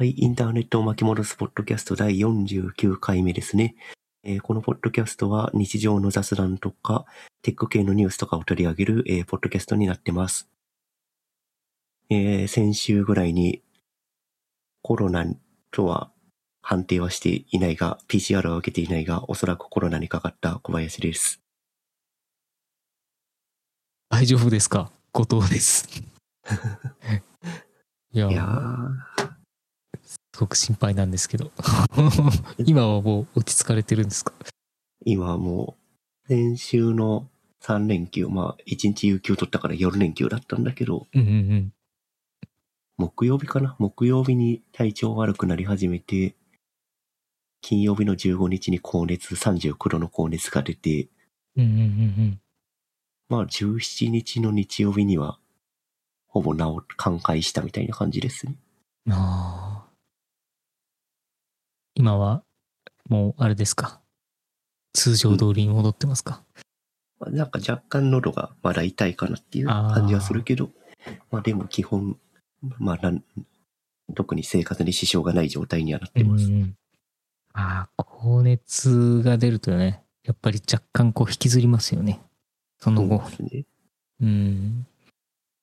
はい、インターネットを巻き戻すポッドキャスト第49回目ですね。えーこのポッドキャストは日常の雑談とか、テック系のニュースとかを取り上げる、えーポッドキャストになってます。えー先週ぐらいにコロナとは判定はしていないが、PCR は受けていないが、おそらくコロナにかかった小林です。大丈夫ですか？後藤です。い やいやー、すごく心配なんですけど。今はもう落ち着かれてるんですか？今はもう、先週の3連休、まあ、1日有給取ったから4連休だったんだけど、うんうんうん。木曜日かな？木曜日に体調悪くなり始めて、金曜日の15日に高熱、39度の高熱が出て、うんうんうんうん。まあ17日の日曜日には、ほぼ治、寛解したみたいな感じですね。ああ。今は、もうあれですか？通常通りに戻ってますか？まあなんか若干喉がまだ痛いかなっていう感じはするけど、まあでも基本、まあなん、特に生活に支障がない状態にはなってます。うんうんああ、高熱が出るとね、やっぱり若干こう引きずりますよね。その後そう。ね。うん。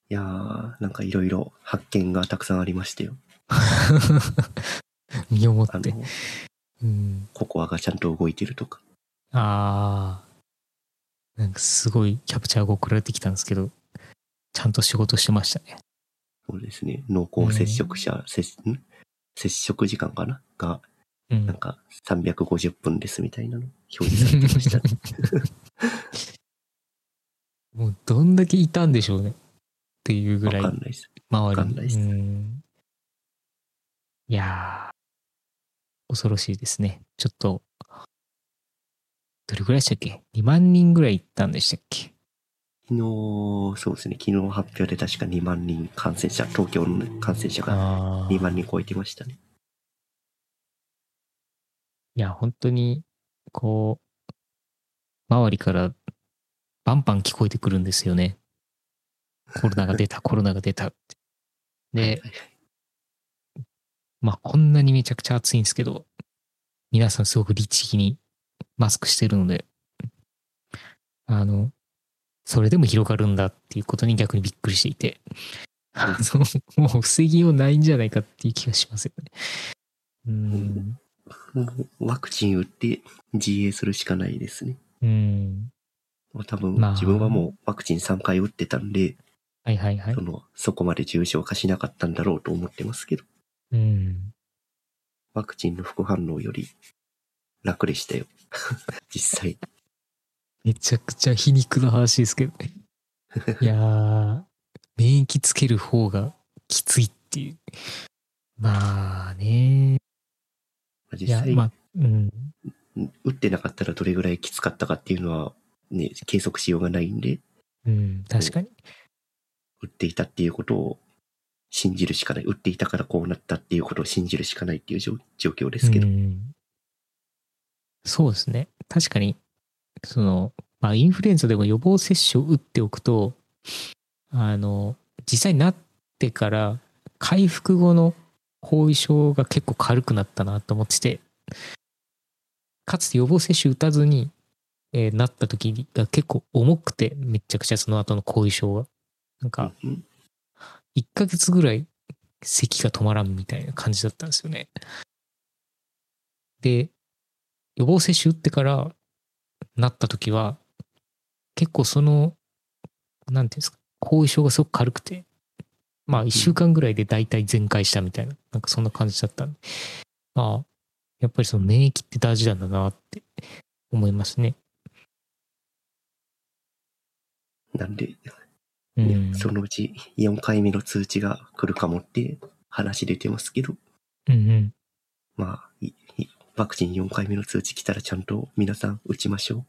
いやー、なんかいろいろ発見がたくさんありましたよ。身をもって。ん。ココアがちゃんと動いてるとか。ああ。なんかすごいキャプチャーが送られてきたんですけど、ちゃんと仕事してましたね。そうですね。濃厚接触者、接ん？接触時間かな？が、うんなん。か350分ですみたいなの表示されてましたね。もうどんだけいたんでしょうね。っていうぐわらいかんないです。周りに。わかんないですうんいやー、恐ろしいですね。ちょっと、どれぐらいでしたっけ ?2 万人ぐらい行ったんでしたっけ？昨日、そうですね。昨日発表で確か2万人感染者、東京の感染者がああ。2万人超えてましたね。いや、本当に、こう、周りからバンバン聞こえてくるんですよね。コロナが出た、コロナが出たって。で、まあ、こんなにめちゃくちゃ暑いんですけど、皆さんすごく律儀にマスクしてるので、あの、それでも広がるんだっていうことに逆にびっくりしていて、あのもう防ぎようないんじゃないかっていう気がしますよね。うん。もうワクチン打って自衛するしかないですね。うん。多分、まあ自分はもうワクチン3回打ってたんで、はいはいはいそ。の、そこまで重症化しなかったんだろうと思ってますけど、うん。ワクチンの副反応より楽でしたよ。実際。めちゃくちゃ皮肉な話ですけどね。いやー、免疫つける方がきついっていう。まあね。実際、まあ、うん。打ってなかったらどれぐらいきつかったかっていうのは、ね、計測しようがないんで、うん、確かに。打っていたっていうことを信じるしかない。打っていたからこうなったっていうことを信じるしかないっていう状状況ですけど。うんそうですね。確かに、その、まあ、インフルエンザでも予防接種を打っておくと、あの、実際になってから、回復後の後遺症が結構軽くなったなと思ってて、かつて予防接種打たずに、えーなった時が結構重くて、めっちゃくちゃその後の後遺症が。なんか、うん1ヶ月ぐらい咳が止まらんみたいな感じだったんですよね。で、予防接種打ってからなった時は、結構その、なんていうんですか、後遺症がすごく軽くて、まあ1週間ぐらいで大体全開したみたいな、なんかそんな感じだったんで、まあ、やっぱりその免疫って大事なんだなって思いますね。なんで、うん。そのうち4回目の通知が来るかもって話出てますけど、うんうん。まあ、いいワクチン4回目の通知来たらちゃんと皆さん打ちましょ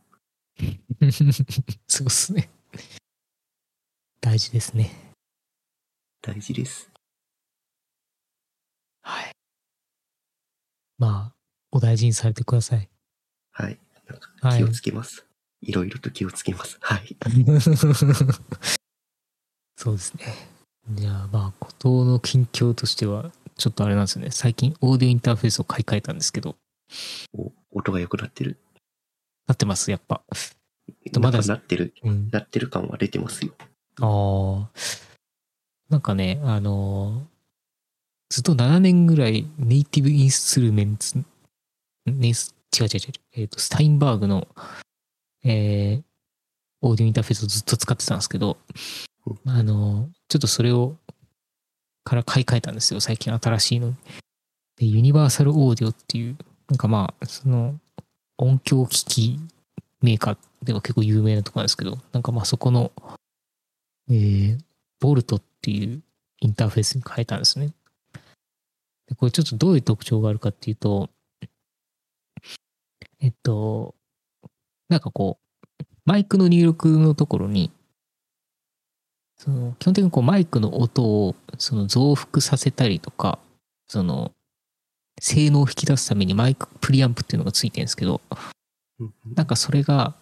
そうっすね。大事ですね。う。大事です。はい。まあ、お大事にされてください。はい。なんかはい気をつけます。いろいろと気をつけます。はい。そうですね。じゃあまあ、孤島の近況としては、ちょっとあれなんですよね。最近オーディオインターフェースを買い替えたんですけど、お音が良くなってる？なってます、やっぱ。とまだなってる、うん。なってる感は出てますよ。ああ。なんかね、あのーずっと7年ぐらいネイティブインストゥルメンツ、ネイス、違う違う違う、えっ、と、スタインバーグの、えー、オーディオインターフェースをずっと使ってたんですけど、あのちょっとそれを、から買い替えたんですよ、最近新しいの。で、ユニバーサルオーディオっていう、なんかまあ、その、音響機器メーカーでは結構有名なとこなんですけど、なんかまあそこの、えー、ボルトっていうインターフェースに変えたんですね。でこれちょっとどういう特徴があるかっていうと、えっと、なんかこう、マイクの入力のところに、その基本的にこうマイクの音をその増幅させたりとか、その性能を引き出すためにマイクプリアンプっていうのがついてるんですけど、うんなんかそれが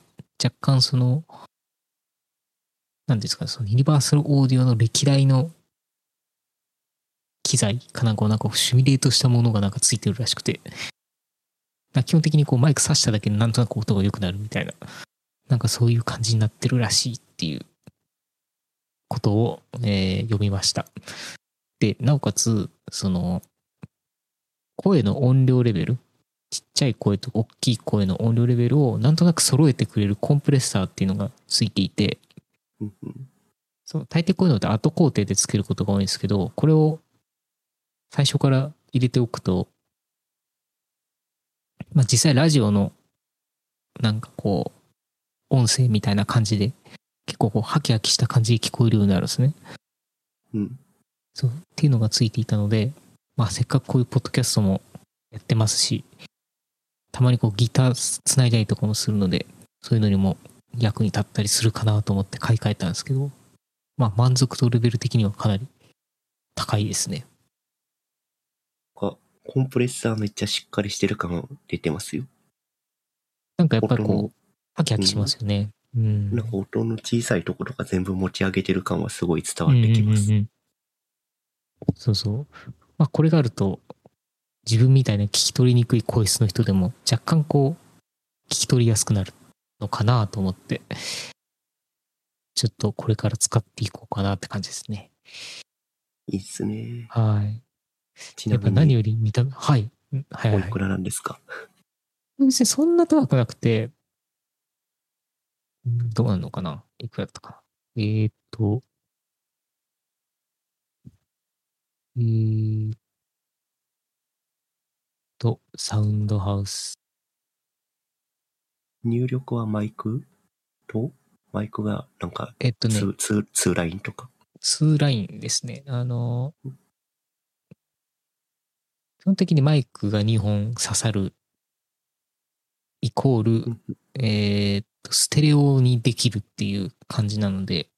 若干その、なんですかね、そのユニバーサルオーディオの歴代の機材かなんかをなんかシミュレートしたものがなんかついてるらしくて、基本的にこうマイク挿しただけでなんとなく音が良くなるみたいな、なんかそういう感じになってるらしいっていうことを、えー読みました。で、なおかつ、その、声の音量レベル、ちっちゃい声と大きい声の音量レベルをなんとなく揃えてくれるコンプレッサーっていうのがついていて、そう大抵こういうのって後工程でつけることが多いんですけど、これを最初から入れておくと、まあ実際ラジオのなんかこう、音声みたいな感じで、結構こう、ハキハキした感じで聞こえるようになるんですね。うんそう、っていうのがついていたので、まあせっかくこういうポッドキャストもやってますし、たまにこうギターつないだりとかもするので、そういうのにも役に立ったりするかなと思って買い替えたんですけど、まあ満足度レベル的にはかなり高いですね。かコンプレッサーめっちゃしっかりしてる感出てますよ。なんかやっぱりこう、ハキハキしますよね。うん。なんか音の小さいところが全部持ち上げてる感はすごい伝わってきます。うんうんうんうんそうそう。まあこれがあると、自分みたいな聞き取りにくい声質の人でも若干こう、聞き取りやすくなるのかなと思って、ちょっとこれから使っていこうかなって感じですね。いいっすね。はい。ちなみに、やっぱ何より見た目、はい。うんはいはいいはい。おくらなんですか？別にそんな高くなくて、うんどうなのかな？いくらだったか？なえー、っと、えー、っと、サウンドハウス。入力はマイクとマイクがなんかえっとね、ツー、ツー、ツーラインとか？2ラインですね。あの、基本的にマイクが2本刺さるイコール、うんえーステレオにできるっていう感じなので、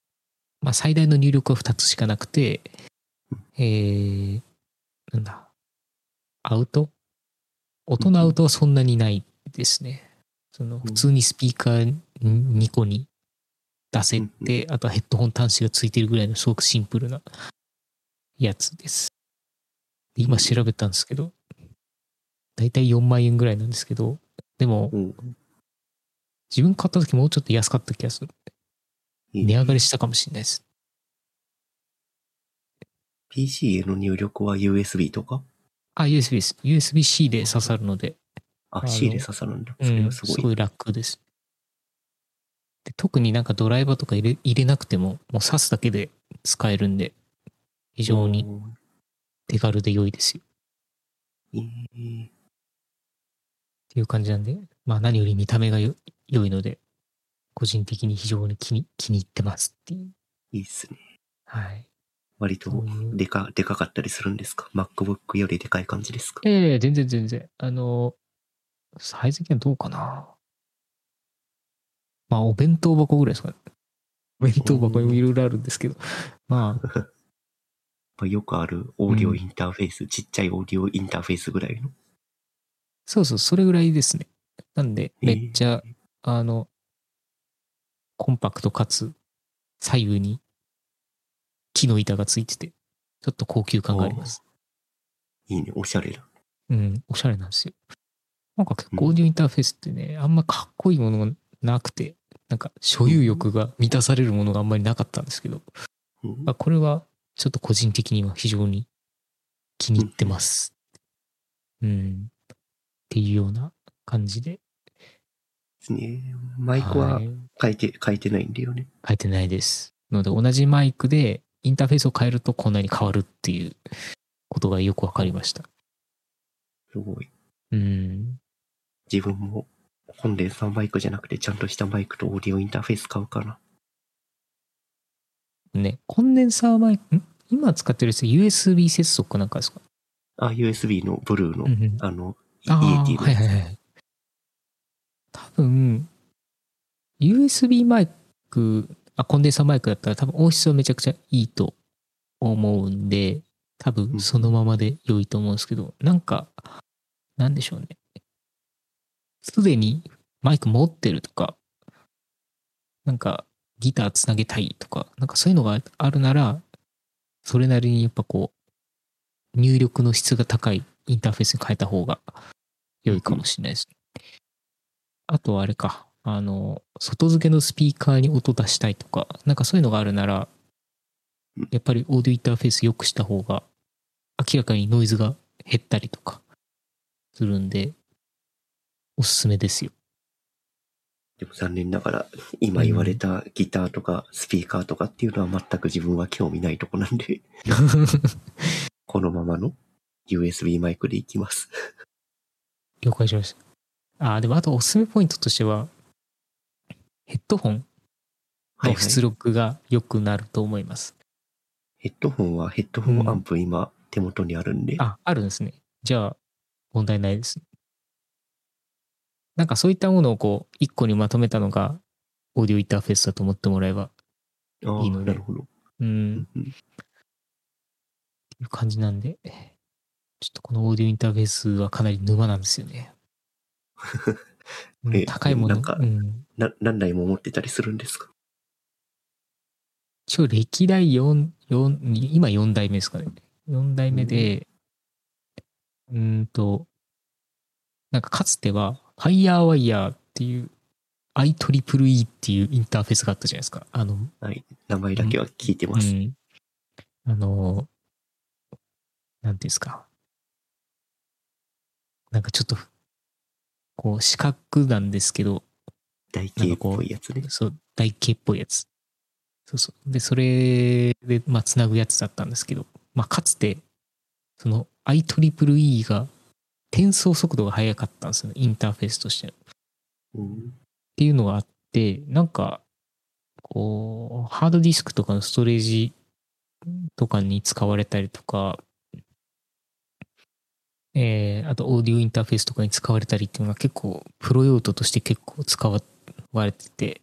まあ最大の入力は2つしかなくて、えー、なんだ、アウト？音のアウトはそんなにないですね。その普通にスピーカー2個に出せて、あとはヘッドホン端子がついてるぐらいのすごくシンプルなやつです。で今調べたんですけど、だいたい4万円ぐらいなんですけど、でもうん自分買った時もうちょっと安かった気がする。値上がりしたかもしれないです。PC への入力は USB とか？あ、USB です。USB-C で刺さるので、あ、の C で刺さるんだ。うん、それはすごい。すごい楽です。で特になんかドライバーとか入れ入れなくても、もう挿すだけで使えるんで、非常にうん手軽で良いですよ。いいっていう感じなんで、まあ何より見た目がよ良いので、個人的に非常に気に気に入ってますっていう。いいっすね。はい。割とでか、でかかったりするんですか ?MacBook よりでかい感じですか？ええ全然全然。あの、サイズ的にはどうかな？まあお弁当箱ぐらいですかね。お弁当箱にもいろいろあるんですけど、まあ、やっぱよくあるオーディオインターフェース、ちっちゃいオーディオインターフェースぐらいの。そうそう、それぐらいですね。なんで、えーめっちゃ、あの、コンパクトかつ、左右に木の板がついてて、ちょっと高級感があります。いいね、おしゃれだ。うん、おしゃれなんですよ。なんか結構オーディオインターフェースってね、あんまかっこいいものがなくて、なんか所有欲が満たされるものがあんまりなかったんですけど、うんまあ、これはちょっと個人的には非常に気に入ってます。うん。っていうような感じで。ですね。マイクははい変えて、変えてないんだよね。書いてないです。ので、同じマイクでインターフェースを変えるとこんなに変わるっていうことがよくわかりました。すごい。うん。自分もコンデンサーマイクじゃなくてちゃんとしたマイクとオーディオインターフェース買うかな。ね、コンデンサーマイク、ん？今使ってるやつ USB 接続かなんかですか？あ、USB のブルーの、うんうんあの、イああ、エティのはいはいはい。多分、USB マイク、あ、コンデンサーマイクだったら多分音質はめちゃくちゃいいと思うんで、多分そのままで良いと思うんですけど、なんか、なんでしょうね。すでにマイク持ってるとか、なんかギターつなげたいとか、なんかそういうのがあるなら、それなりにやっぱこう、入力の質が高いインターフェースに変えた方が良いかもしれないです。あとはあれか、あの、外付けのスピーカーに音出したいとか、なんかそういうのがあるならうん、やっぱりオーディオインターフェース良くした方が、明らかにノイズが減ったりとかするんで、おすすめですよ。でも残念ながら、今言われたギターとかスピーカーとかっていうのは全く自分は興味ないとこなんで、このままの USB マイクでいきます。了解しました。あー、でもあとおすすめポイントとしては、ヘッドホンはい、はい。の出力が良くなると思います。ヘッドホンはヘッドホンアンプ今手元にあるんで、あ、あるんですね。じゃあ、問題ないです。なんかそういったものをこう、一個にまとめたのが、オーディオインターフェースだと思ってもらえば、いいのでなるほど。う、うんっんうんていう感じなんで、ちょっとこのオーディオインターフェースはかなり沼なんですよね。う んえ高いもの、なんかうん。な何台も持ってたりするんですか？一応歴代4、4、今4代目ですかね。4代目で、うーんと、なんかかつては FireWire っていう IEEE っていうインターフェースがあったじゃないですか。あの、はい。名前だけは聞いてうます。ん。あの、なんていうんですか。なんかちょっと、こう四角なんですけど、台形っぽいやつね。そう、台形っぽいやつ。そうそう。で、それで、まあ、つなぐやつだったんですけど、まあ、かつて、その IEEE が転送速度が速かったんですよね、インターフェースとして。っうんていうのがあって、なんか、こう、ハードディスクとかのストレージとかに使われたりとか、えー、あとオーディオインターフェースとかに使われたりっていうのが結構プロ用途として結構使われてて、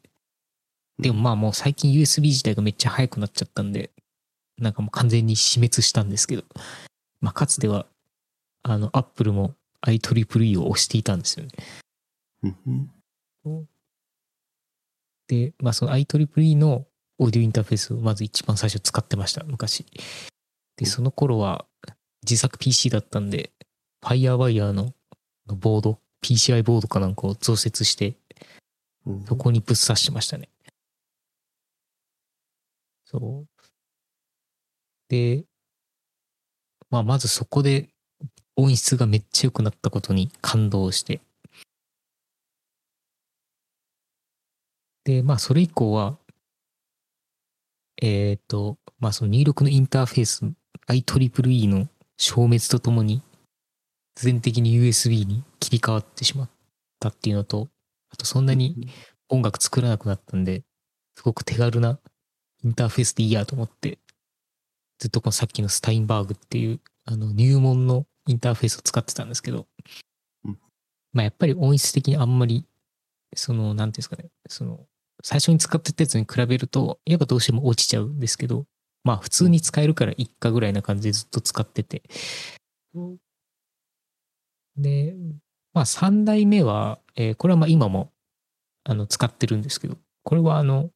でもまあもう最近 USB 自体がめっちゃ速くなっちゃったんで、なんかもう完全に死滅したんですけど、まあかつては、あの、Apple も IEEE を押していたんですよね。で、まあその IEEE のオーディオインターフェースをまず一番最初使ってました、昔。で、その頃は自作 PC だったんで、FireWire のボード、PCI ボードかなんかを増設して、うんそこにぶっ刺してましたね。そう。で、まあ、まずそこで音質がめっちゃ良くなったことに感動して。で、まあ、それ以降は、えっ、と、まあ、その入力のインターフェース、IEEE の消滅とともに、全的に USB に切り替わってしまったっていうのと、あとそんなに音楽作らなくなったんで、すごく手軽なインターフェースでいいやと思って、ずっとこのさっきのスタインバーグっていう、あの、入門のインターフェースを使ってたんですけどうん、まあやっぱり音質的にあんまり、その、なんていうんですかね、その、最初に使ってたやつに比べると、やっぱどうしても落ちちゃうんですけど、まあ普通に使えるからいっかぐらいな感じでずっと使ってて。で、まあ3代目は、えーこれはまあ今もあの使ってるんですけど、これはあの、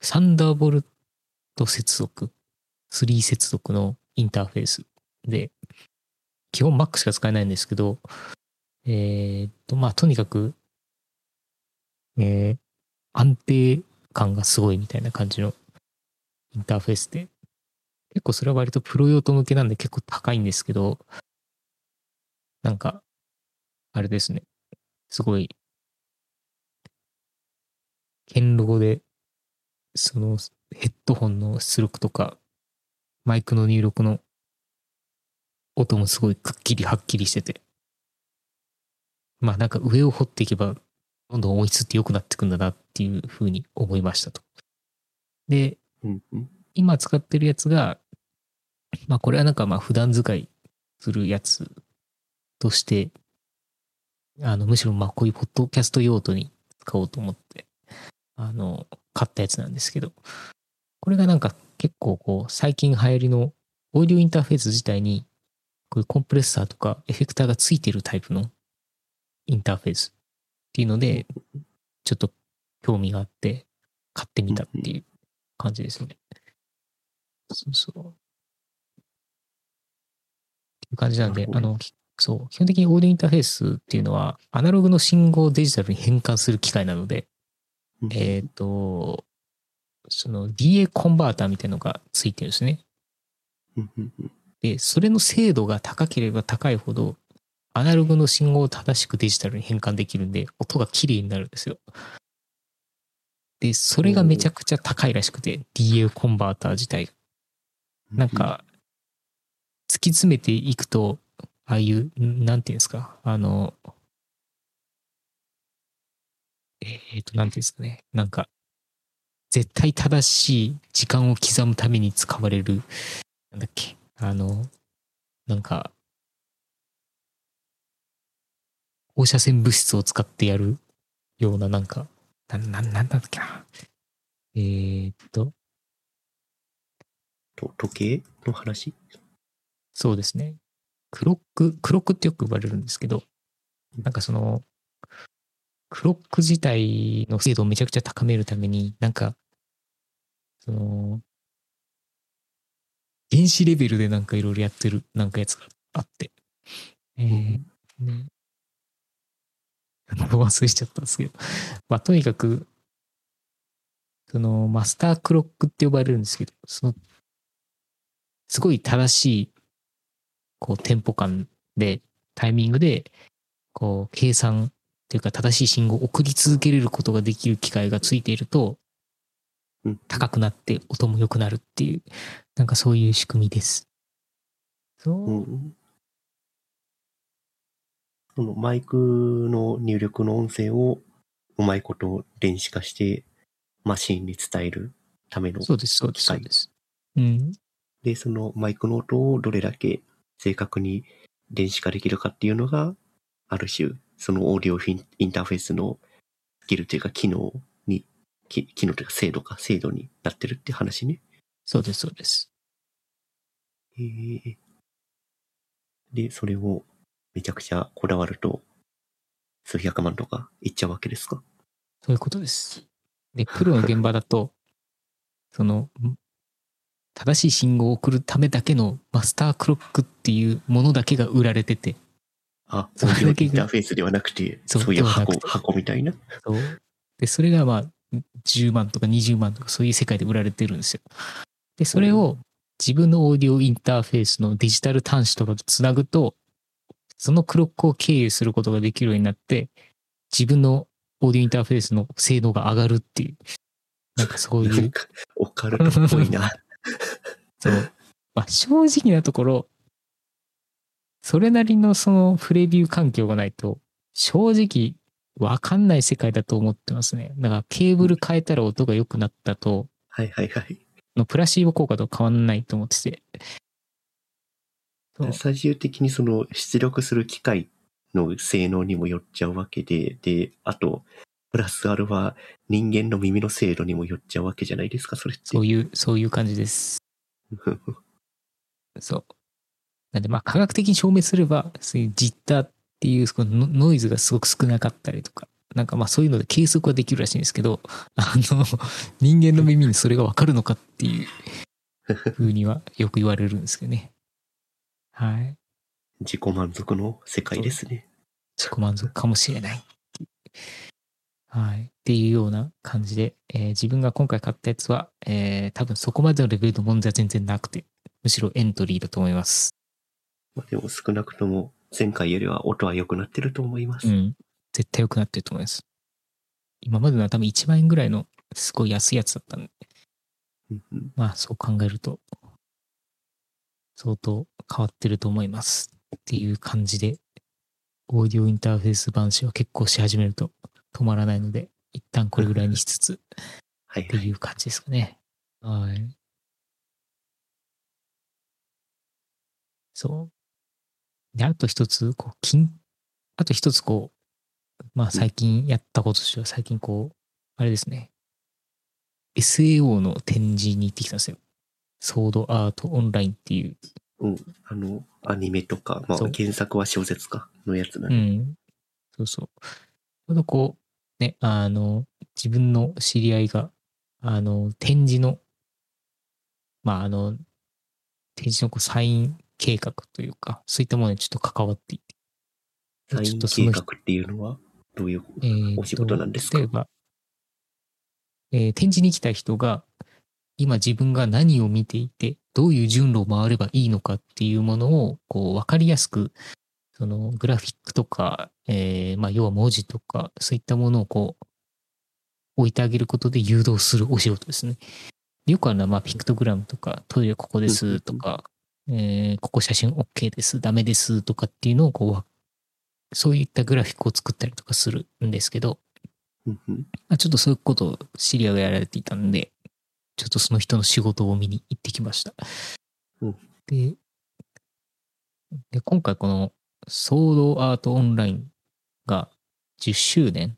サンダーボルト接続、3接続のインターフェースで、基本 Mac しか使えないんですけど、えーっと、まあ、とにかく、えー安定感がすごいみたいな感じのインターフェースで、結構それは割とプロ用途向けなんで結構高いんですけど、なんか、あれですね。すごい、堅牢で、そのヘッドホンの出力とか、マイクの入力の音もすごいくっきりはっきりしてて、まあなんか上を掘っていけば、どんどん音質って良くなってくんだなっていうふうに思いましたと。で、うんうん。今使ってるやつが、まあこれはなんかまあ普段使いするやつとして、あの、むしろまあこういうポッドキャスト用途に使おうと思って、あの、買ったやつなんですけど、これがなんか結構こう最近流行りのオーディオインターフェース自体にこういうコンプレッサーとかエフェクターがついてるタイプのインターフェースっていうので、ちょっと興味があって買ってみたっていう感じですね。そうそう。っていう感じなんで、あの、きそう、基本的にオーディオインターフェースっていうのは、アナログの信号をデジタルに変換する機械なので、うんえっ、と、その DA コンバーターみたいなのがついてるんですね。で、それの精度が高ければ高いほど、アナログの信号を正しくデジタルに変換できるんで、音が綺麗になるんですよ。で、それがめちゃくちゃ高いらしくて、DA コンバーター自体が。なんか、突き詰めていくと、ああいう、んなんていうんですか、あの、えっ、と、なんていうんですかね、なんか、絶対正しい時間を刻むために使われる、なんだっけ、あの、なんか、放射線物質を使ってやるような、なんか、な、な、なんだっけな？えーっと、と時計の話？そうですね。クロック、クロックってよく呼ばれるんですけど、なんかその、クロック自体の精度をめちゃくちゃ高めるために、なんか、その、原子レベルでなんかいろいろやってるなんかやつがあって、えー、ね。忘れしちゃったんですけど、まあとにかく、そのマスタークロックって呼ばれるんですけど、その、すごい正しい、こう、テンポ感で、タイミングで、こう、計算っていうか正しい信号を送り続けれることができる機械がついていると、うん高くなって音も良くなるっていう、なんかそういう仕組みです。そう。うんそのマイクの入力の音声をうまいこと電子化してマシンに伝えるためのそうです、そうです、機械そうです。うん。で、そのマイクの音をどれだけ正確に電子化できるかっていうのが、ある種、そのオーディオフインターフェースのスキルというか機能に、き機能というか精度か、精度になってるって話ね。そうです、そうです。へえで、それをめちゃくちゃこだわると、数百万とかいっちゃうわけですか？そういうことです。で、プロの現場だと、その、ん正しい信号を送るためだけのマスタークロックっていうものだけが売られてて、あ、オそれだけがインターフェースではなくて、そそうういう箱箱みたいな？そうで、それがまあ、10万とか20万とかそういう世界で売られてるんですよ。で、それを自分のオーディオインターフェースのデジタル端子とかとつなぐと、そのクロックを経由することができるようになって、自分のオーディオインターフェースの精度が上がるっていう、なんかそういう、オカルトっぽいな。そう。まあ、正直なところ、それなりのそのプレビュー環境がないと、正直わかんない世界だと思ってますね。だからケーブル変えたら音が良くなったと、はいはいはい。のプラシーボ効果と変わんないと思ってて。最終的にその出力する機械の性能にもよっちゃうわけで、で、あと、プラスアルファ人間の耳の精度にもよっちゃうわけじゃないですか、それって。そういう、そういう感じです。そう。なんで、まあ、科学的に証明すれば、そういう実タっていうそのノノイズがすごく少なかったりとか、なんかまあそういうので計測はできるらしいんですけど、あの、人間の耳にそれがわかるのかっていう ふうにはよく言われるんですけどね。はい。自己満足の世界ですね。自己満足かもしれない。はい。っていうような感じで、えー自分が今回買ったやつは、えー多分そこまでのレベルの問題は全然なくて、むしろエントリーだと思います。まあ、でも少なくとも前回よりは音は良くなってると思います。うん。絶対良くなってると思います。今までのは多分1万円ぐらいのすごい安いやつだったんで、うんうんまあそう考えると、相当変わってると思います。っていう感じで、オーディオインターフェース版紙は結構し始めると止まらないので、一旦これぐらいにしつつ、はいっていう感じですかね。はい。そう。で、あと一つ、こう、金、あと一つこう、まあ最近やったこととしては、最近こう、あれですね。SAO の展示に行ってきたんですよ。ソードアートオンラインっていう。うん。あの、アニメとか、まあ原作は小説かのやつなうね。ん。そうそう。ちょうどこう、ね、あの、自分の知り合いが、あの、展示の、まあ、あの、展示のこうサイン計画というか、そういったものにちょっと関わっていて。サイン計画っていうのはどういうえーお仕事なんですか？例えば、えー展示に来た人が、今自分が何を見ていて、どういう順路を回ればいいのかっていうものを、こう、わかりやすく、その、グラフィックとか、えーまあ、要は文字とか、そういったものをこう、置いてあげることで誘導するお仕事ですね。よくあるのは、まあ、ピクトグラムとか、トイレここですとか、えーここ写真 OK です、ダメですとかっていうのを、こうわ、そういったグラフィックを作ったりとかするんですけど、まあ、ちょっとそういうことを知り合いがやられていたんで、ちょっとその人の仕事を見に行ってきました。うんでで、今回このソードアートオンラインが10周年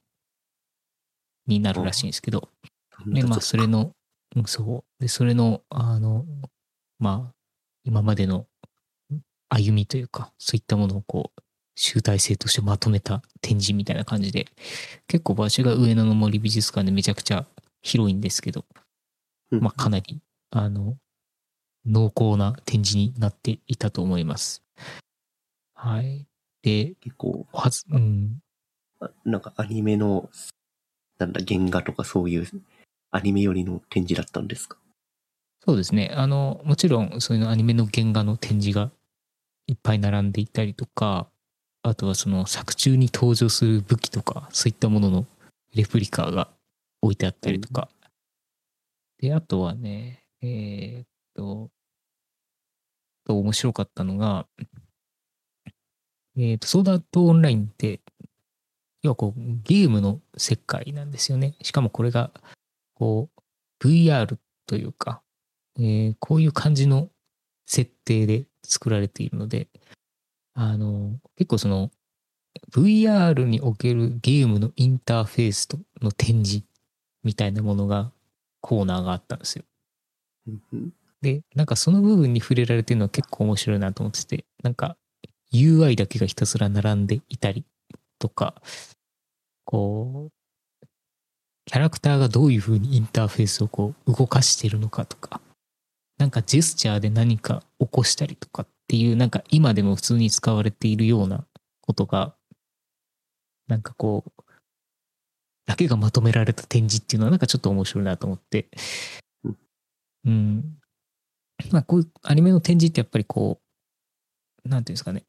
になるらしいんですけど、で、まあそれの、うんそう。で、それの、あの、まあ、今までの歩みというか、そういったものをこう、集大成としてまとめた展示みたいな感じで、結構場所が上野の森美術館でめちゃくちゃ広いんですけど、うんまあかなり、あの、濃厚な展示になっていたと思います。はい。で、結構、はず、うん、あなんかアニメの、なんだ、原画とかそういうアニメよりの展示だったんですか？そうですね。あの、もちろん、そういうのアニメの原画の展示がいっぱい並んでいたりとか、あとはその作中に登場する武器とか、そういったもののレプリカが置いてあったりとか。で、あとはね、えーっと、あと面白かったのが、えーっと、ソーダアートオンラインって、要はこう、ゲームの世界なんですよね。しかもこれが、こう、VR というか、えーこういう感じの設定で作られているので、あの、結構その、VR におけるゲームのインターフェースとの展示みたいなものが、コーナーがあったんですよ。で、なんかその部分に触れられてるのは結構面白いなと思ってて、なんか UI だけがひたすら並んでいたりとか、こう、キャラクターがどういう風にインターフェースをこう動かしてるのかとか、なんかジェスチャーで何か起こしたりとかっていう、なんか今でも普通に使われているようなことが、なんかこう、だけがまとめられた展示っていうのはなんかちょっと面白いなと思って、うん。まあこういうアニメの展示ってやっぱりこう、なんていうんですかね。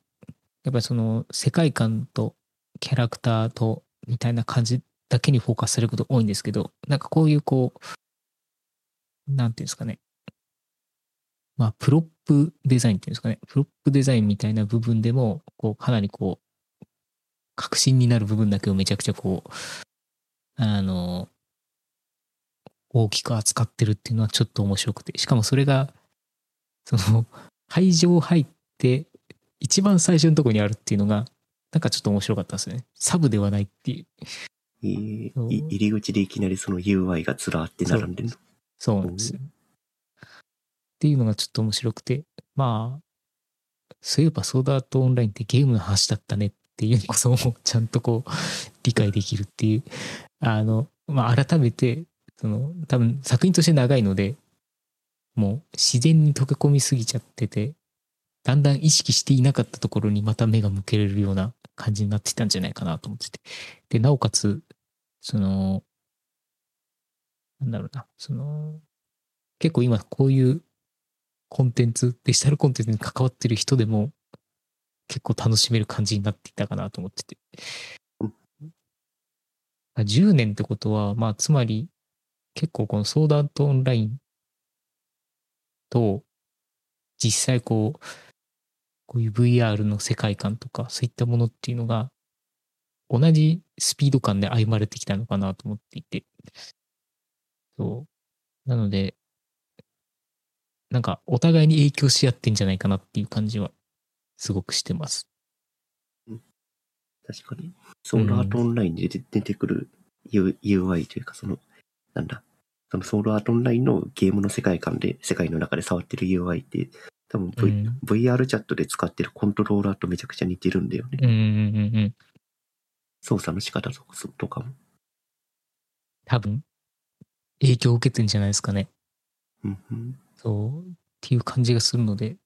やっぱりその世界観とキャラクターとみたいな感じだけにフォーカスされること多いんですけど、なんかこういうこう、なんていうんですかね。まあ、プロップデザインっていうんですかね。プロップデザインみたいな部分でも、こう、かなりこう、革新になる部分だけをめちゃくちゃこう、あの、大きく扱ってるっていうのはちょっと面白くて。しかもそれが、その、会場入って、一番最初のところにあるっていうのが、なんかちょっと面白かったですね。サブではないっていう。えーい入り口でいきなりその UI がずらーって並んでるの？そうなんですよ。っていうのがちょっと面白くて、まあ、そういえばソードアートオンラインってゲームの話だったねっていうことをちゃんとこう理解できるっていう、あの、まあ改めて、その多分作品として長いので、もう自然に溶け込みすぎちゃってて、だんだん意識していなかったところにまた目が向けれるような感じになってたんじゃないかなと思ってて。で、なおかつ、その、なんだろうな、その、結構今こういうコンテンツ、デジタルコンテンツに関わってる人でも結構楽しめる感じになっていたかなと思ってて。10年ってことは、まあ、つまり、結構このソードアートオンラインと、実際こう、こういう VR の世界観とか、そういったものっていうのが、同じスピード感で歩まれてきたのかなと思っていて。そう。なので、なんかお互いに影響し合ってんじゃないかなっていう感じはすごくしてます。確かに。ソールアートオンラインで出てくる UI というか、その、なんだ、そのソールアートオンラインのゲームの世界観で、世界の中で触ってる UI って、多分、v うん、VR チャットで使ってるコントローラーとめちゃくちゃ似てるんだよね。うんうんうん、操作の仕方とかも。多分、影響を受けてんじゃないですかね。うんうん、そう、っていう感じがするので、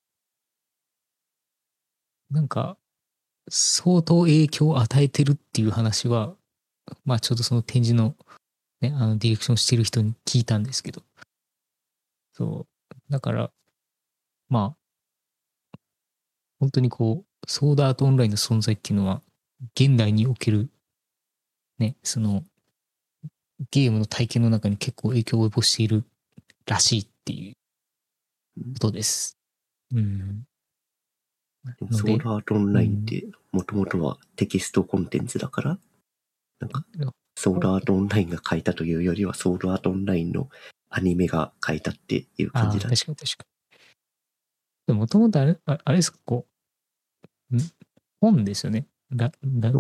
なんか、相当影響を与えてるっていう話は、まあちょうどその展示のね、あのディレクションしてる人に聞いたんですけど、そう、だから、まあ、本当にこう、ソードアートオンラインの存在っていうのは、現代における、ね、その、ゲームの体験の中に結構影響を及ぼしているらしいっていうことです。うん。ソードアートオンラインってもともとはテキストコンテンツだから、なんか、ソードアートオンラインが書いたというよりは、ソードアートオンラインのアニメが書いたっていう感じだ、ね。確かに確かに。もともとあれ、あれですか、こう、本ですよね。ラ、ラ、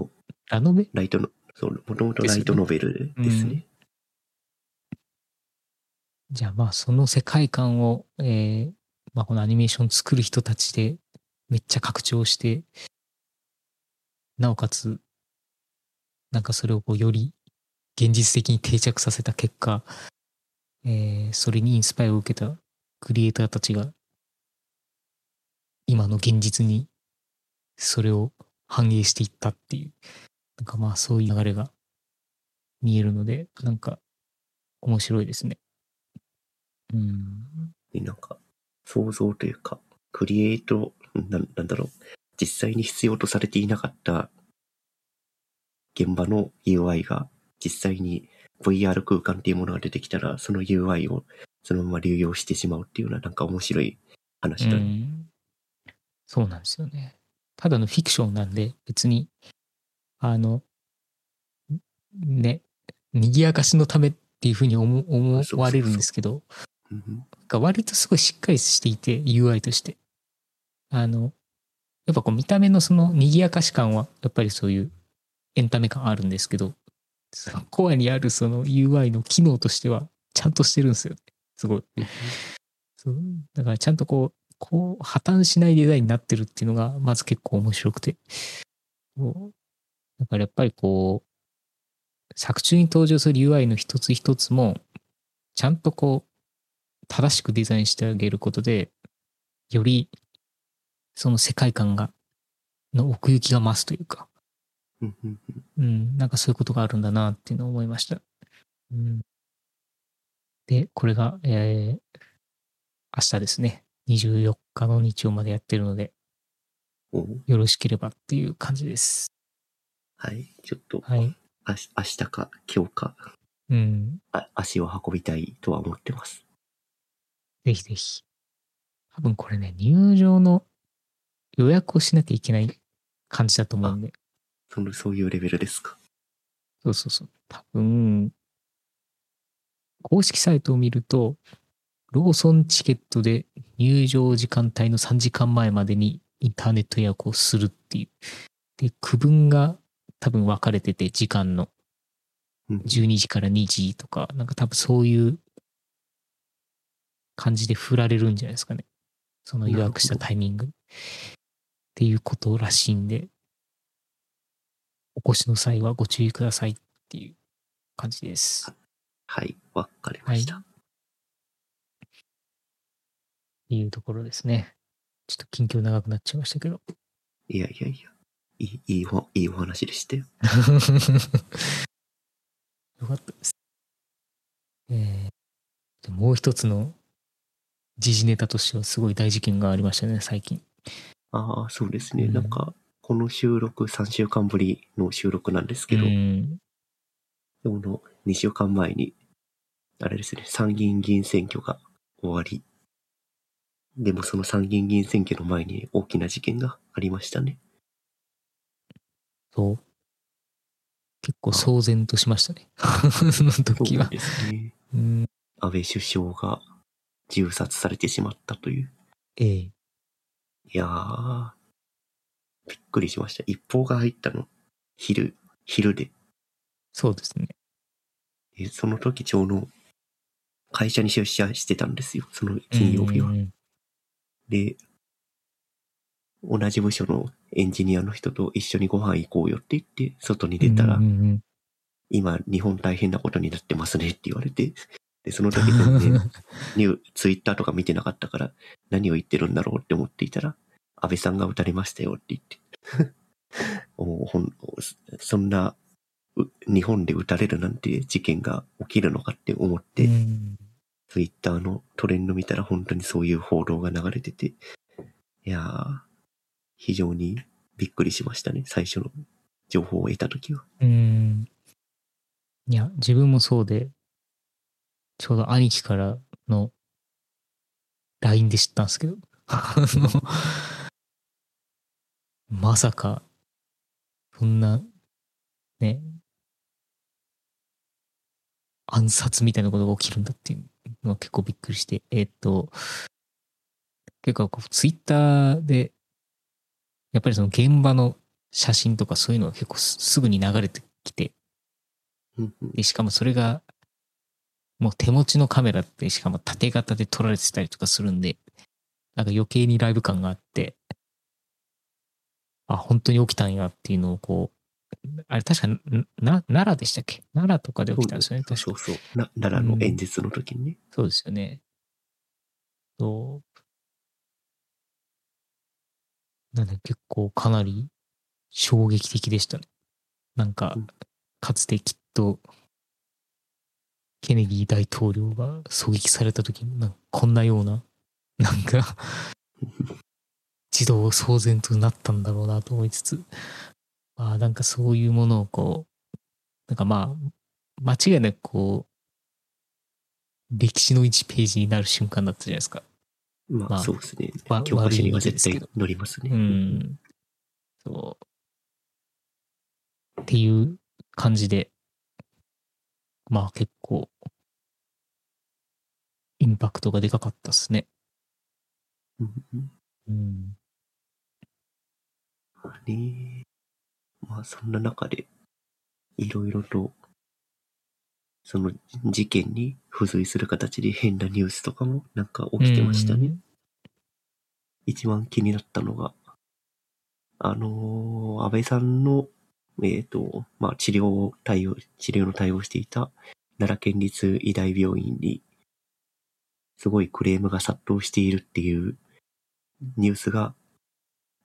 ラノベ？ライトの、そう、もともとライトノベルですね。じゃあまあその世界観を、えー、まあこのアニメーション作る人たちでめっちゃ拡張して、なおかつ、なんかそれをこうより現実的に定着させた結果、えー、それにインスパイアを受けたクリエイターたちが、今の現実にそれを反映していったっていう、なんかまあそういう流れが見えるので、なんか面白いですね。うん。なんか、想像というか、クリエイトななんだろう、実際に必要とされていなかった現場の UI が実際に VR 空間っていうものが出てきたら、その UI をそのまま流用してしまうっていうのはなんか面白い話だね。うそうなんですよね。ただのフィクションなんで、別に、あの、ね、賑やかしのためっていうふうに思思われるんですけど、が割とすごいしっかりしていて、UI として。あの、やっぱこう見た目のその賑やかし感は、やっぱりそういうエンタメ感あるんですけど、コアにあるその UI の機能としては、ちゃんとしてるんですよね。すごい。そうだからちゃんとこう、こう破綻しないデザインになってるっていうのが、まず結構面白くて。だからやっぱりこう、作中に登場する UI の一つ一つも、ちゃんとこう、正しくデザインしてあげることで、よりその世界観が、の奥行きが増すというか、うん、なんかそういうことがあるんだなっていうのを思いました。うん、で、これが、えー、明日ですね。24日の日曜までやってるので、よろしければっていう感じです。はい、ちょっと、はい、明日か今日か、うん、あ足を運びたいとは思ってます。ぜひぜひ。多分これね、入場の予約をしなきゃいけない感じだと思うんで。そのそういうレベルですか。そうそうそう。多分、公式サイトを見ると、ローソンチケットで入場時間帯の3時間前までにインターネット予約をするっていう。で、区分が多分分かれてて、時間の。12時から2時とか、なんか多分そういう感じで振られるんじゃないですかね。その予約したタイミング。っていうことらしいんで、お越しの際はご注意くださいっていう感じです。はい、わかりました。はい、いうところですね。ちょっと近況長くなっちゃいましたけど。いやいやいや、いい、いいお、いいお話でしたよ。よかったです。えー、でもう一つの時事ネタとしてはすごい大事件がありましたね、最近。ああ、そうですね。うんなんか、この収録3週間ぶりの収録なんですけど、うん。その2週間前に、あれですね、参議院議員選挙が終わり、でもその参議院議員選挙の前に大きな事件がありましたね。そう。結構騒然としましたね。そ の時はそう。ですね。うん。安倍首相が銃殺されてしまったという。ええ。いやー、びっくりしました。一報が入ったの、昼、昼で。そうですね。でその時ちょうど会社に出社してたんですよ。その金曜日はうん。うんで、同じ部署のエンジニアの人と一緒にご飯行こうよって言って、外に出たら、うんうんうん今日本大変なことになってますねって言われて、で、その時全然 ニュー、ツイッターとか見てなかったから、何を言ってるんだろうって思っていたら、安倍さんが撃たれましたよって言って。おほんそんな、う日本で撃たれるなんて事件が起きるのかって思って、うんツイッターのトレンド見たら本当にそういう報道が流れてて、いやー、非常にびっくりしましたね、最初の情報を得た時は。うん。いや、自分もそうで、ちょうど兄貴からの LINE で知ったんですけど、まさか、そんな、ね、暗殺みたいなことが起きるんだっていうのは結構びっくりして、えーっと、結構こうツイッターで、やっぱりその現場の写真とかそういうのが結構すすぐに流れてきて、で、しかもそれが、もう手持ちのカメラって、しかも縦型で撮られてたりとかするんで、なんか余計にライブ感があって、あ、本当に起きたんやっていうのをこう、あれ確かな、な奈良でしたっけ？奈良とかで起きたんですよね、そうそう。な奈良の演説の時にね。そうですよね。そう。なんで結構かなり衝撃的でしたね。なんかうん、かつてきっと、ケネディ大統領が狙撃された時に、なんかこんなような、なんか、自動騒然となったんだろうなと思いつつ、まあなんかそういうものをこう、なんかまあ、間違いなくこう、歴史の1ページになる瞬間だったじゃないですか。まあ、まあそうですねわ。教科書には絶対悪い意味ですけど載りますね。うん。そう。っていう感じで、まあ結構、インパクトがでかかったっすね。うんうんあね。まあ、そんな中で、いろいろと、その事件に付随する形で変なニュースとかもなんか起きてましたね。一番気になったのが、あのー安倍さんの、えっ、と、まあ、治療を対応、治療の対応をしていた奈良県立医大病院に、すごいクレームが殺到しているっていうニュースが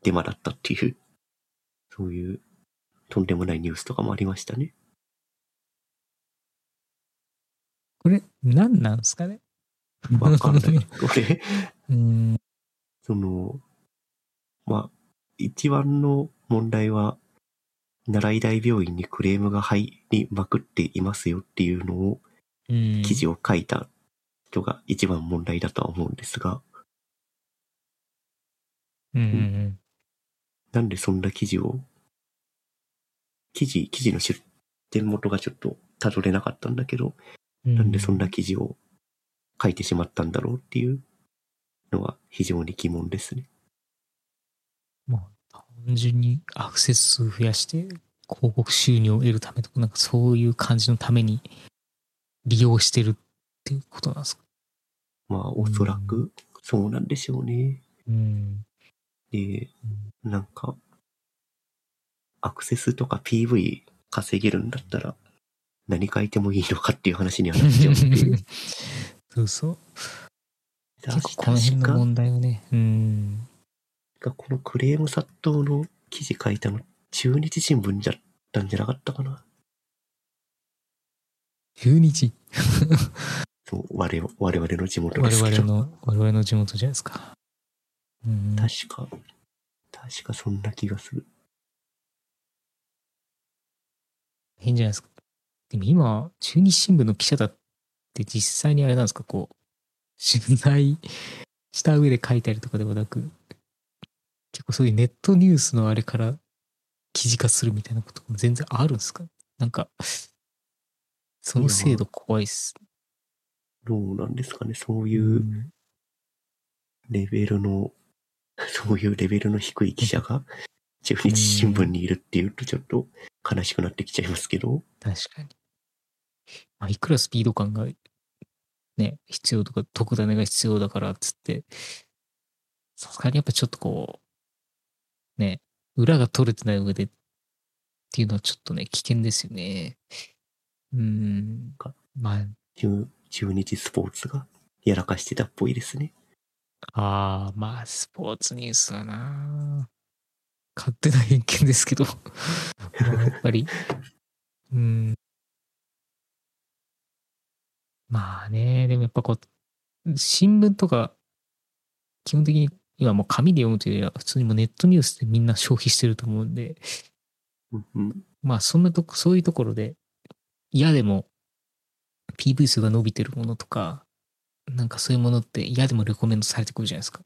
デマだったっていう、そういうとんでもないニュースとかもありましたね。これ、何なんですかね？わかんない。これ、うん。その、まあ、一番の問題は、奈良医大病院にクレームが入りまくっていますよっていうのを、うん。記事を書いた人が一番問題だとは思うんですが、うんうんなんでそんな記事を、記事、記事の出典元がちょっと辿れなかったんだけど、うん。なんでそんな記事を書いてしまったんだろうっていうのは非常に疑問ですね。まあ、単純にアクセス数増やして広告収入を得るためとか、なんかそういう感じのために利用してるっていうことなんですか？まあ、おそらくそうなんでしょうね。うん。で、なんか、アクセスとか PV 稼げるんだったら、何書いてもいいのかっていう話にはなっちゃうんで。そうそう。確結構この辺のか問題はね、うん。かこのクレーム殺到の記事書いたの中日新聞だったんじゃなかったかな。中日？そう、我々我々の地元で我すけど。々の、我々の地元じゃないですか。うん。確か、確かそんな気がする。変じゃないですか。でも今、中日新聞の記者だって実際にあれなんですか、こう、取材した上で書いたりとかではなく、結構そういうネットニュースのあれから記事化するみたいなことも全然あるんですか？なんか、その制度怖いっす。どうなんですかね、そういううんレベルの、そういうレベルの低い記者が中日新聞にいるっていうとちょっと悲しくなってきちゃいますけど。確かに。まあ、いくらスピード感がね、必要とか、特ダネが必要だからっつって、さすがにやっぱちょっとこう、ね、裏が取れてない上でっていうのはちょっとね、危険ですよね。うーんか。まあ、中中日スポーツがやらかしてたっぽいですね。ああ、まあ、スポーツニュースはな勝手な偏見ですけど、まあやっぱり、うん。まあね、でもやっぱこう、新聞とか、基本的に今もう紙で読むというよりは、普通にもうネットニュースでみんな消費してると思うんで、まあそんなとこ、そういうところで、嫌でも PV 数が伸びてるものとか、なんかそういうものって嫌でもレコメンドされてくるじゃないですか。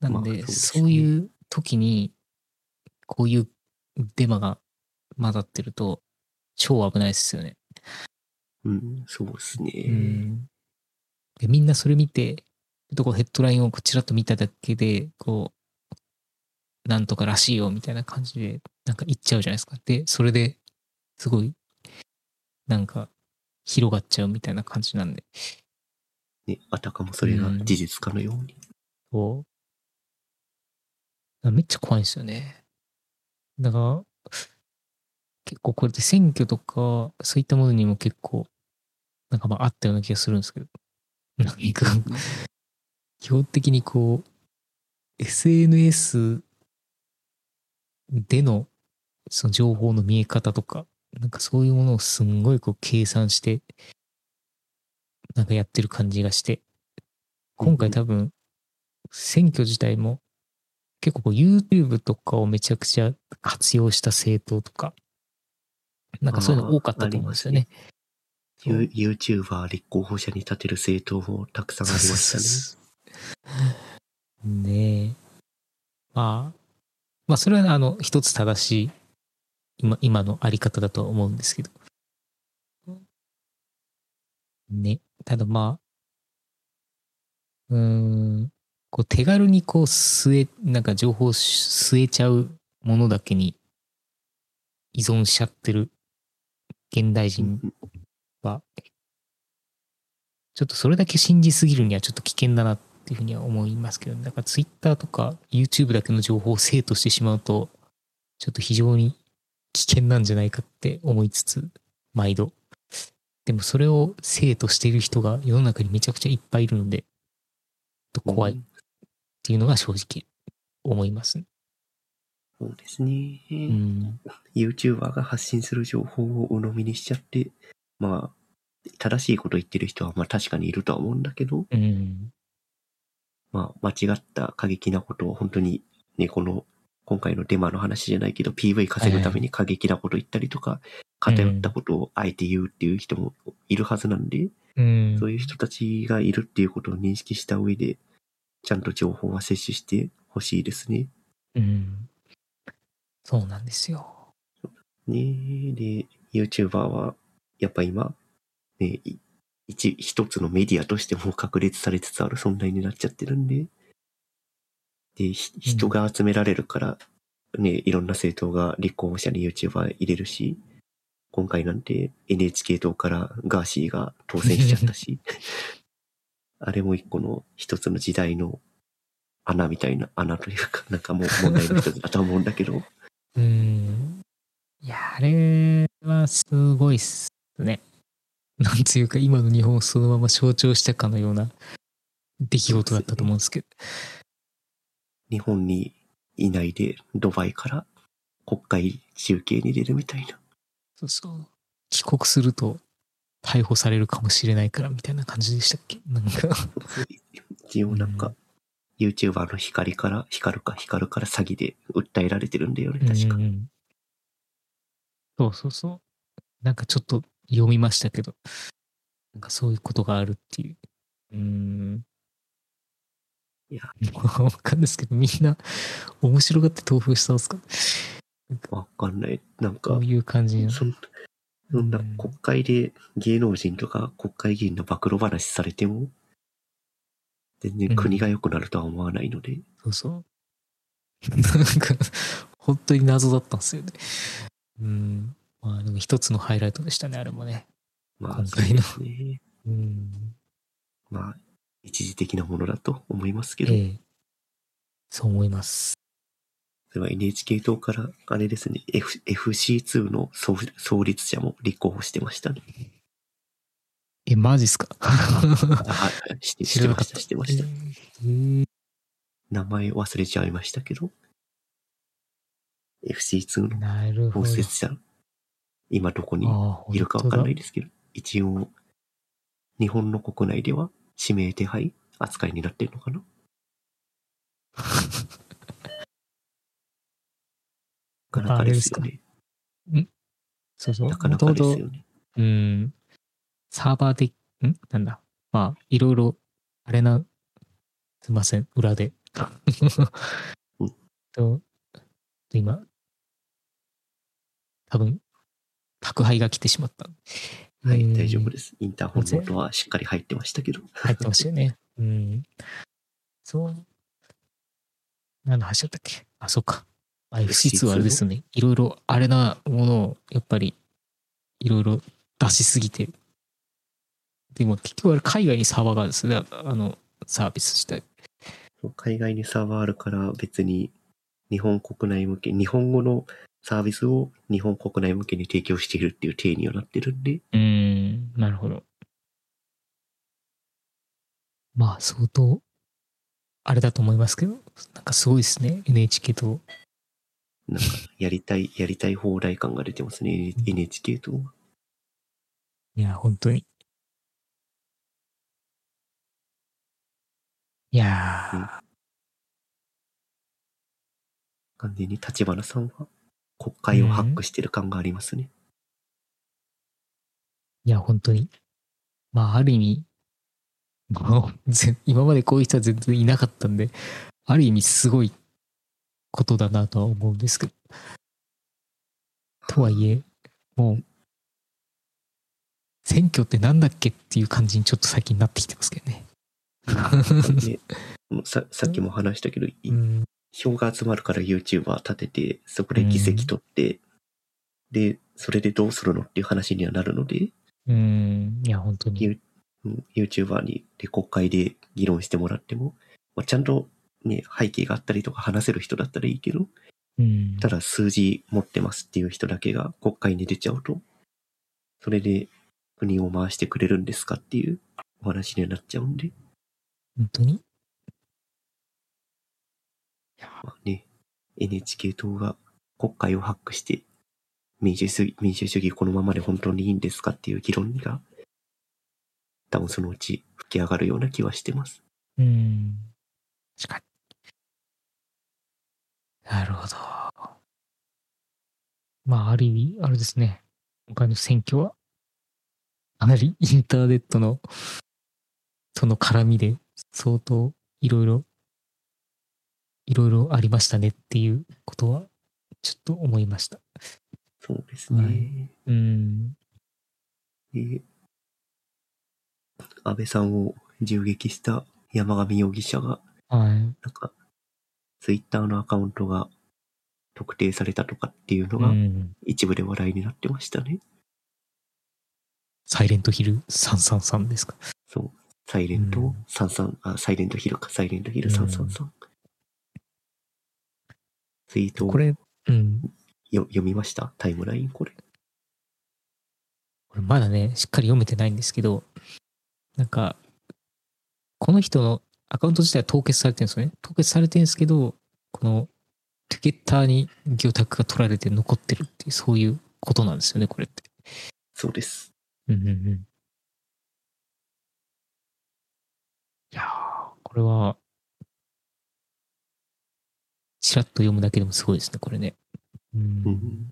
なので、そういう時に、こういうデマが混ざってると、超危ないですよね。うん、そうですね。うん。で、みんなそれ見て、ちょっとこうヘッドラインをちらっと見ただけで、こう、なんとからしいよみたいな感じで、なんか言っちゃうじゃないですか。で、それですごい、なんか、広がっちゃうみたいな感じなんで、ね、あたかもそれが事実かのように。そう。めっちゃ怖いんですよね。だから、結構これって選挙とか、そういったものにも結構、なんかまああったような気がするんですけど、なんか、基本的にこう、SNS でのその情報の見え方とか、なんかそういうものをすんごいこう計算して、なんかやってる感じがして、今回多分、選挙自体も結構こう YouTube とかをめちゃくちゃ活用した政党とか、なんかそういうの多かったと思うんですよね。ユ YouTuber 立候補者に立てる政党もたくさんありましたね。ね。ねえ。まあ、まあそれはあの一つ正しい今今のあり方だとは思うんですけど。ね。ただまあ、うーん、こう手軽にこう据え、なんか情報を据えちゃうものだけに依存しちゃってる現代人は、ちょっとそれだけ信じすぎるにはちょっと危険だなっていうふうには思いますけど、だからツイッターとか YouTube だけの情報を生としてしまうと、ちょっと非常に危険なんじゃないかって思いつつ、毎度。でもそれを生としている人が世の中にめちゃくちゃいっぱいいるので、と怖いっうんていうのが正直思いますね。そうですね。うん。YouTuber が発信する情報を鵜呑みにしちゃって、まあ、正しいこと言ってる人はまあ確かにいるとは思うんだけど、うん。まあ間違った過激なことを本当にね、この今回のデマの話じゃないけど PV 稼ぐために過激なこと言ったりとか、偏ったことをあえて言うっていう人もいるはずなんで、うん。そういう人たちがいるっていうことを認識した上で、ちゃんと情報は摂取してほしいですね。うん。そうなんですよ。ねで、YouTuber は、やっぱ今、ね、い一、一つのメディアとしても確立されつつある存在になっちゃってるんで、で、ひ人が集められるから、ね、いろんな政党が立候補者に YouTuber 入れるし、今回なんて NHK 党からガーシーが当選しちゃったし、あれも一個の一つの時代の穴みたいな穴というか、なんかもう問題の一つだと思うんだけど、うん。いや、あれはすごいっすね。なんつうか、今の日本をそのまま象徴したかのような出来事だったと思うんですけど。日本にいないでドバイから国会中継に出るみたいな。そうそう。帰国すると逮捕されるかもしれないからみたいな感じでしたっけ？なんか。一応なんか、うん YouTuber の光から、光るか光るから詐欺で訴えられてるんだよね、確か。うんうんそうそうそう。なんかちょっと読みましたけど、なんかそういうことがあるっていう。うーん。いや、わかんないですけど、みんな面白がって投票したんですか？わかんない。なんかこう、いう感じの？そんなうん国会で芸能人とか国会議員の暴露話されても、全然国が良くなるとは思わないので、そうそう。なんか、本当に謎だったんですよね。うん。まあでも一つのハイライトでしたね、あれもね。まあ、今回のそうですね。うん。まあ、一時的なものだと思いますけど、ええ。そう思います。それは NHK 党から、あれですね、F、FC2 の創創立者も立候補してましたね。え、マジっすか？あはい、してしてました、してました。ええ名前忘れちゃいましたけど、FC2 の。創設者、今どこにいるかわかんない本ですけど、一応、日本の国内では指名手配扱いになってるのかなな？かなかですよね。当だそうそう。なかなかですよね。うん。サーバーで、ん？なんだ。まあ、いろいろ、あれな、すいません、裏で。うんと、今、多分、宅配が来てしまった。はい、えー大丈夫です。インターホンの音はしっかり入ってましたけど。入ってましたよね。うん。そう。何の話だったっけ？あ、そうか。まあ FC2 はあれですよね。いろいろあれなものを、やっぱり、いろいろ出しすぎて。でも結局あれ海外にサーバーがあるんですね。あの、サービス自体。海外にサーバーあるから別に日本国内向け、日本語のサービスを日本国内向けに提供しているっていう体にはなってるんで、うーん、なるほど。まあ、相当、あれだと思いますけど、なんかすごいですね。NHK と。なんかやりたい、やりたい放題感が出てますね、NHK と。いや、本当に。いやー、完全に立花さんは国会をハックしてる感がありますね。いや、本当に。まあ、ある意味、まあぜ今までこういう人は全然いなかったんで、ある意味すごいことだなとは思うんですけど。とはいえ、もう、選挙ってなんだっけっていう感じにちょっと最近なってきてますけどね。ねささっきも話したけど、いうん、票が集まるから YouTuber 立てて、そこで議席取って、で、それでどうするのっていう話にはなるので、うん、いや、本当に。YouTuber にで国会で議論してもらっても、まあ、ちゃんとね、背景があったりとか話せる人だったらいいけど、うん、ただ数字持ってますっていう人だけが国会に出ちゃうと、それで国を回してくれるんですかっていうお話になっちゃうんで、本当に？まあね、NHK 党が国会をハックして、民主主義、民主主義このままで本当にいいんですかっていう議論が、多分そのうち吹き上がるような気はしてます。うん、確かに。なるほど。まあ、ある意味、あれですね。今回の選挙は、かなりインターネットの、その絡みで、相当いろいろ、いろいろありましたねっていうことは、ちょっと思いました。そうですね。はいうん。で安倍さんを銃撃した山上容疑者が、はい。なんか、ツイッターのアカウントが特定されたとかっていうのうがん。一部で話題になってましたね。サイレントヒル333ですか？そう。サイレントうん33、あ、サイレントヒルか、サイレントヒル333。ツイートをこれ、うん。よ読みました？タイムライン？これ。これまだね、しっかり読めてないんですけど、なんか、この人のアカウント自体は凍結されてるんですよね。凍結されてるんですけど、この、トゥゲッターに魚拓が取られて残ってるっていう、そういうことなんですよね、これって。そうです。うんうんうん。いやー、これは、ちらっと読むだけでもすごいですね、これね。うん。うん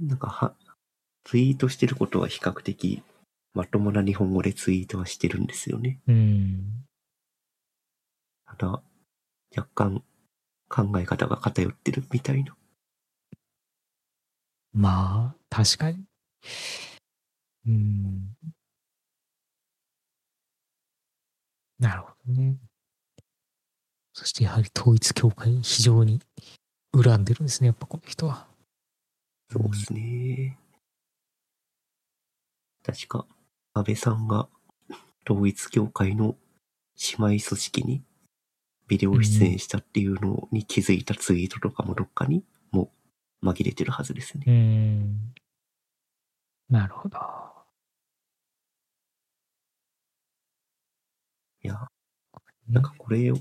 なんかは、ツイートしてることは比較的まともな日本語でツイートはしてるんですよね。うん。ただ、若干考え方が偏ってるみたいな。まあ、確かに。うん。なるほどね。そしてやはり統一教会非常に恨んでるんですね、やっぱこの人は。そうですね。確か、安倍さんが統一教会の姉妹組織にビデオ出演したっていうのに気づいたツイートとかもどっかにもう紛れてるはずですね。うん。なるほど。いや、なんかこれを、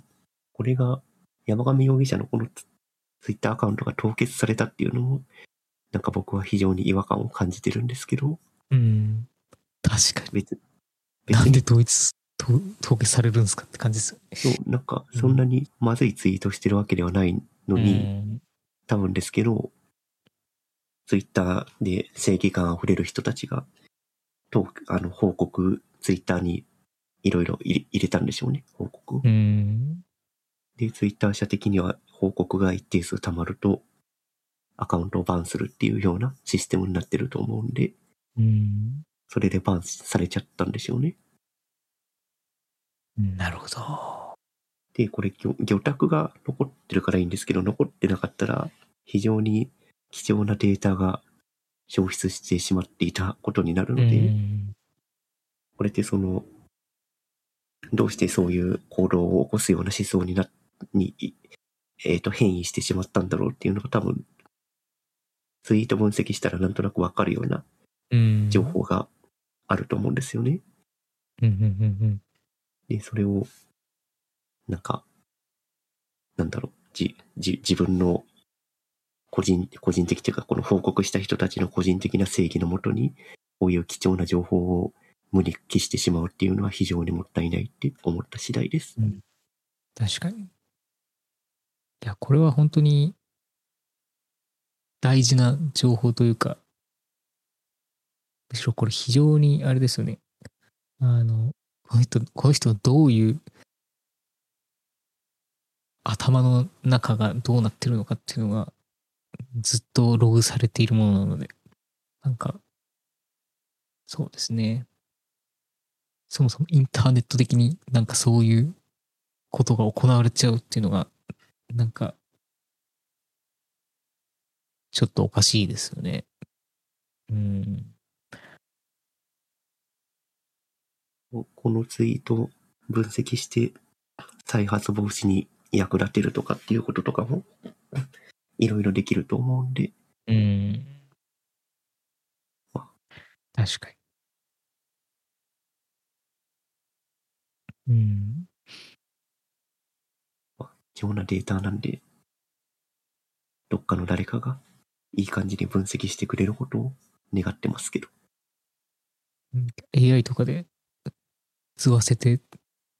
これが山上容疑者のこのツツイッターアカウントが凍結されたっていうのも、なんか僕は非常に違和感を感じてるんですけど、うん。確かに。別別なんでに統一、と凍結されるんですかって感じですよね。そう、なんかそんなにまずいツイートしてるわけではないのに、うん多分ですけど、ツイッターで正義感あふれる人たちが、と、あの、報告、ツイッターにいろいろ入れ入れたんでしょうね、報告を。うん。で、ツイッター社的には報告が一定数溜まると、アカウントをバンするっていうようなシステムになってると思うんで、うん。それでバンされちゃったんでしょうね。なるほど。で、これ、魚魚拓が残ってるからいいんですけど、残ってなかったら、非常に貴重なデータが消失してしまっていたことになるうので、ん。これってその、どうしてそういう行動を起こすような思想にな、に、いえっ、と、変異してしまったんだろうっていうのが多分、ツイート分析したらなんとなくわかるようなうん。情報があると思うんですよね。うんうんうんうん。で、それを、なんか、なんだろう、じ、じ、自分の個人、個人的というか、この報告した人たちの個人的な正義のもとに、こういう貴重な情報を無に帰してしまうっていうのは非常にもったいないって思った次第です。確かに。いや、これは本当に大事な情報というか、むしろこれ非常にあれですよね。あの、この人、この人のどういう頭の中がどうなってるのかっていうのがずっとログされているものなので、なんか、そうですね。そもそもインターネット的になんかそういうことが行われちゃうっていうのが、なんか、ちょっとおかしいですよね。うん。このツイートを分析して再発防止に役立てるとかっていうこととかもいろいろできると思うんで、うん。確かに。うん。貴重なデータなんで、どっかの誰かがいい感じに分析してくれることを願ってますけど。うん AI とかで図わせて、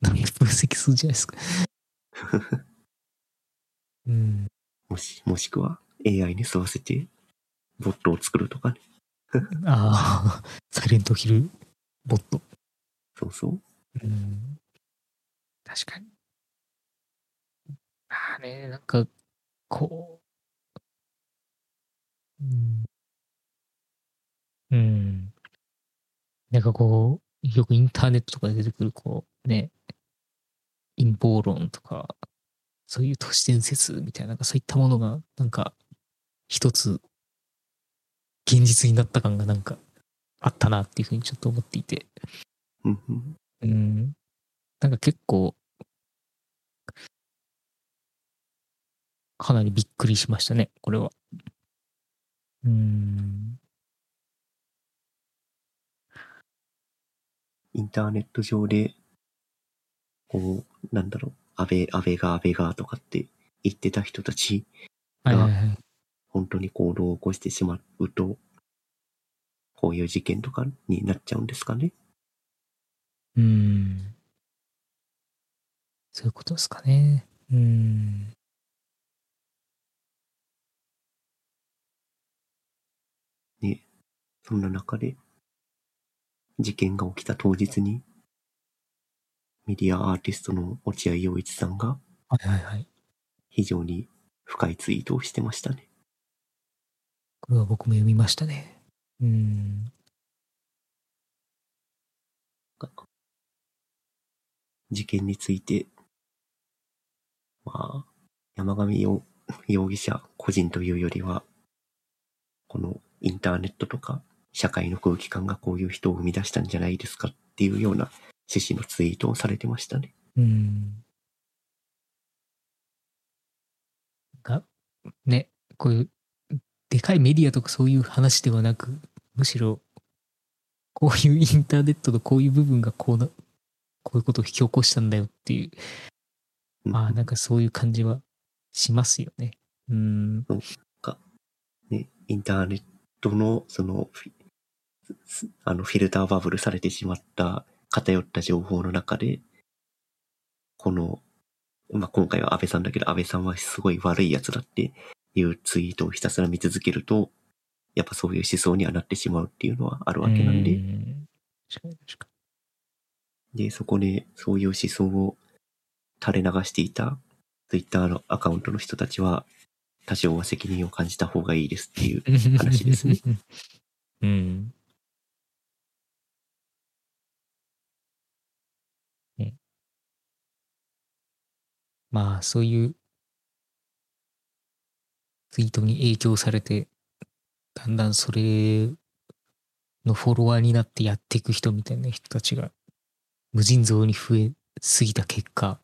なんか分析するじゃないですか。うん。もし、もしくは AI に吸わせて、ボットを作るとかね。ああ、サイレントヒルボット。そうそう。うん。確かに。まあね、なんか、こう。うん。うん。なんかこう、よくインターネットとかで出てくる、こう、ね、陰謀論とか、そういう都市伝説みたいな、なんかそういったものが、なんか、一つ、現実になった感がなんか、あったなっていうふうにちょっと思っていて。うん。なんか結構、かなりびっくりしましたね、これは。うん。インターネット上で、こう、なんだろう、安倍、安倍が安倍がとかって言ってた人たちはいはいはい。本当に行動を起こしてしまうと、こういう事件とかになっちゃうんですかね。うん。そういうことですかね。うん。そんな中で、事件が起きた当日に、メディアアーティストの落合陽一さんがはいはいはい。非常に深いツイートをしてましたね。これは僕も読みましたね。うん。事件について、まあ、山上容容疑者個人というよりは、このインターネットとか社会の空気感がこういう人を生み出したんじゃないですかっていうような趣旨のツイートをされてましたね。うん。が、ね、こういう、でかいメディアとかそういう話ではなく、むしろ、こういうインターネットのこういう部分がこうな、こういうことを引き起こしたんだよっていう、うんまあなんかそういう感じはしますよね。うん。ね、インターネットの、その、あの、フィルターバブルされてしまった偏った情報の中で、この、まあ、今回は安倍さんだけど、安倍さんはすごい悪い奴だっていうツイートをひたすら見続けると、やっぱそういう思想にはなってしまうっていうのはあるわけなんで、で、そこでそういう思想を垂れ流していたツイッターのアカウントの人たちは、多少は責任を感じた方がいいですっていうに。話ですね。うん。まあ、そういうツイートに影響されて、だんだんそれのフォロワーになってやっていく人みたいな人たちが無尽蔵に増えすぎた結果、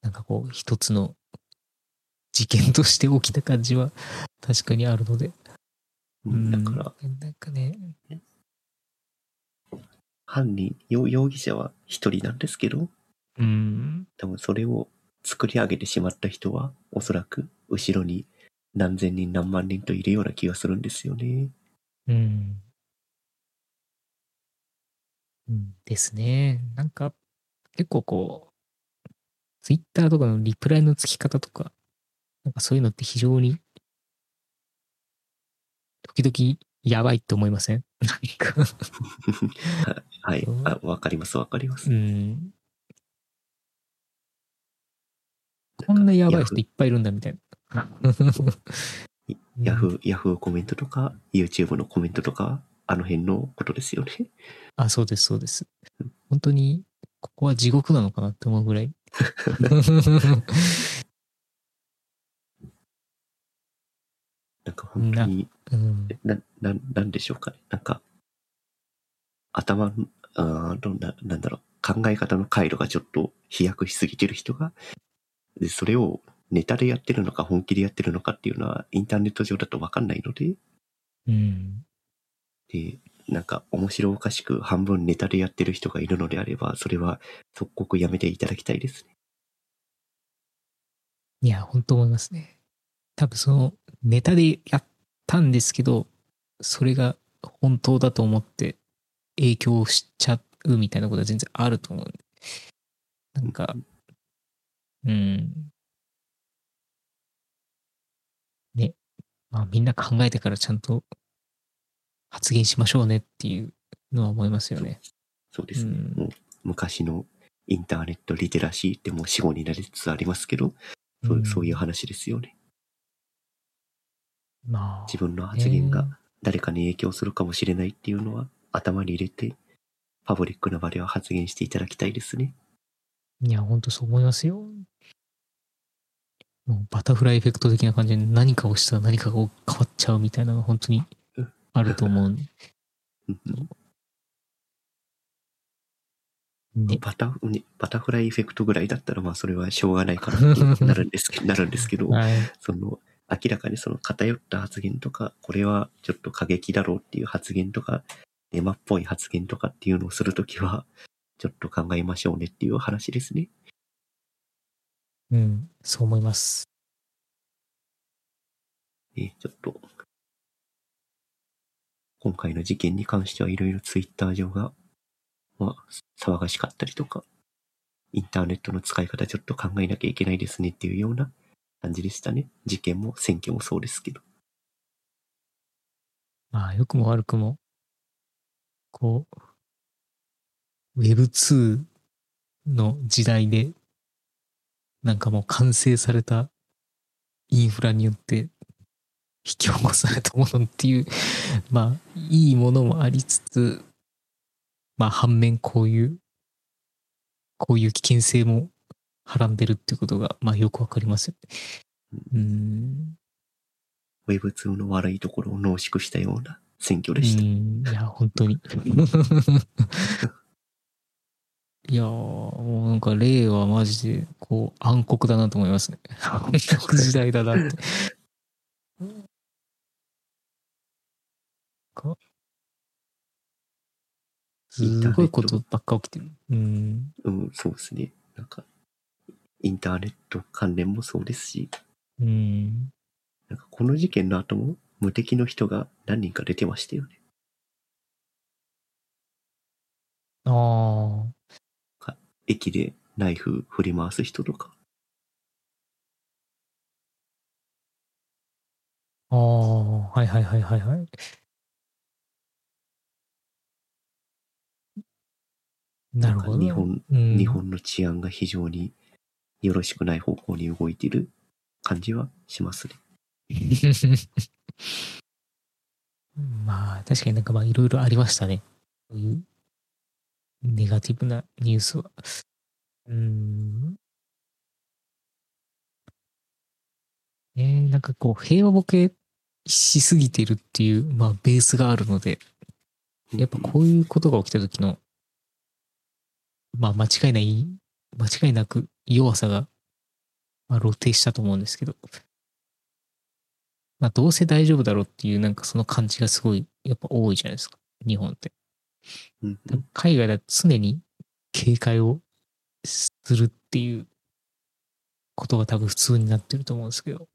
なんかこう一つの事件として起きた感じは確かにあるので。うん。だから、うん。なんかね、犯人、容容疑者は一人なんですけど、うん、多分それを作り上げてしまった人は、おそらく後ろに何千人何万人といるような気がするんですよね。うん。うんですね。なんか、結構こう、ツイッターとかのリプライのつき方とか、なんかそういうのって非常に、時々やばいって思いません？なんか、はいうん。あ、わかりますわかります。うん。こんなやばい人いっぱいいるんだみたいな。ヤフー、ヤフーコメントとか、YouTube のコメントとか、あの辺のことですよね。あ、そうです、そうです。本当に、ここは地獄なのかなって思うぐらい。なんか本当に、うん、な、な、なんでしょうかね。なんか、頭、あーどんな、なんだろう、考え方の回路がちょっと飛躍しすぎてる人が、で、それをネタでやってるのか本気でやってるのかっていうのは、インターネット上だとわかんないので、うん。で、なんか面白おかしく半分ネタでやってる人がいるのであれば、それは即刻やめていただきたいですね。いや、本当思いますね。多分そのネタでやったんですけど、それが本当だと思って影響しちゃうみたいなことは全然あると思うんで。なんか、うん。ね。まあみんな考えてからちゃんと発言しましょうねっていうのは思いますよね。そうですね。うんもう昔のインターネットリテラシーってもう死後になりつつありますけど、そううんそういう話ですよね。まあ。自分の発言がね誰かに影響するかもしれないっていうのは頭に入れて、パブリックな場では発言していただきたいですね。いや、ほんとそう思いますよ。もうバタフライエフェクト的な感じで何かをしたら何かが変わっちゃうみたいなのが本当にあると思うね。バタねバタフライエフェクトぐらいだったらまあそれはしょうがないかなって なるんですけど、なるんですけど、はい。その明らかにその偏った発言とか、これはちょっと過激だろうっていう発言とか、デマっぽい発言とかっていうのをするときは、ちょっと考えましょうねっていう話ですね。うん、そう思います。えーちょっと、今回の事件に関してはいろいろツイッター上が、まあ、騒がしかったりとか、インターネットの使い方ちょっと考えなきゃいけないですねっていうような感じでしたね。事件も選挙もそうですけど。まあ、良くも悪くも、こう、Web2 の時代で、なんかもう完成されたインフラによって引き起こされたものっていう、まあ、いいものもありつつ、まあ、反面こういう、こういう危険性もはらんでるっていうことが、まあ、よくわかりますよね。うん。Web2 の悪いところを濃縮したような選挙うでした。ん、いや、本当に。いやー、もうなんか、令和マジで、こう、暗黒だなと思いますね。暗黒時代だなって。かすごいことばっか起きてる。うん。うん、そうですね。なんか、インターネット関連もそうですし、うん。なんかこの事件の後も無敵の人が何人か出てましたよね。ああ。駅でナイフ振り回す人とか。ああ、はいはいはいはいはい。なるほど。日本、うん、日本の治安が非常によろしくない方向に動いている感じはしますね。まあ、確かになんかまあいろいろありましたね。ネガティブなニュースは。うーん。えー、なんかこう、平和ボケしすぎてるっていう、まあ、ベースがあるので、やっぱこういうことが起きた時の、まあ、間違いない、間違いなく弱さが、まあ、露呈したと思うんですけど、まあ、どうせ大丈夫だろうっていう、なんかその感じがすごい、やっぱ多いじゃないですか、日本って。うん。海外だと常に警戒をするっていうことが多分普通になってると思うんですけど、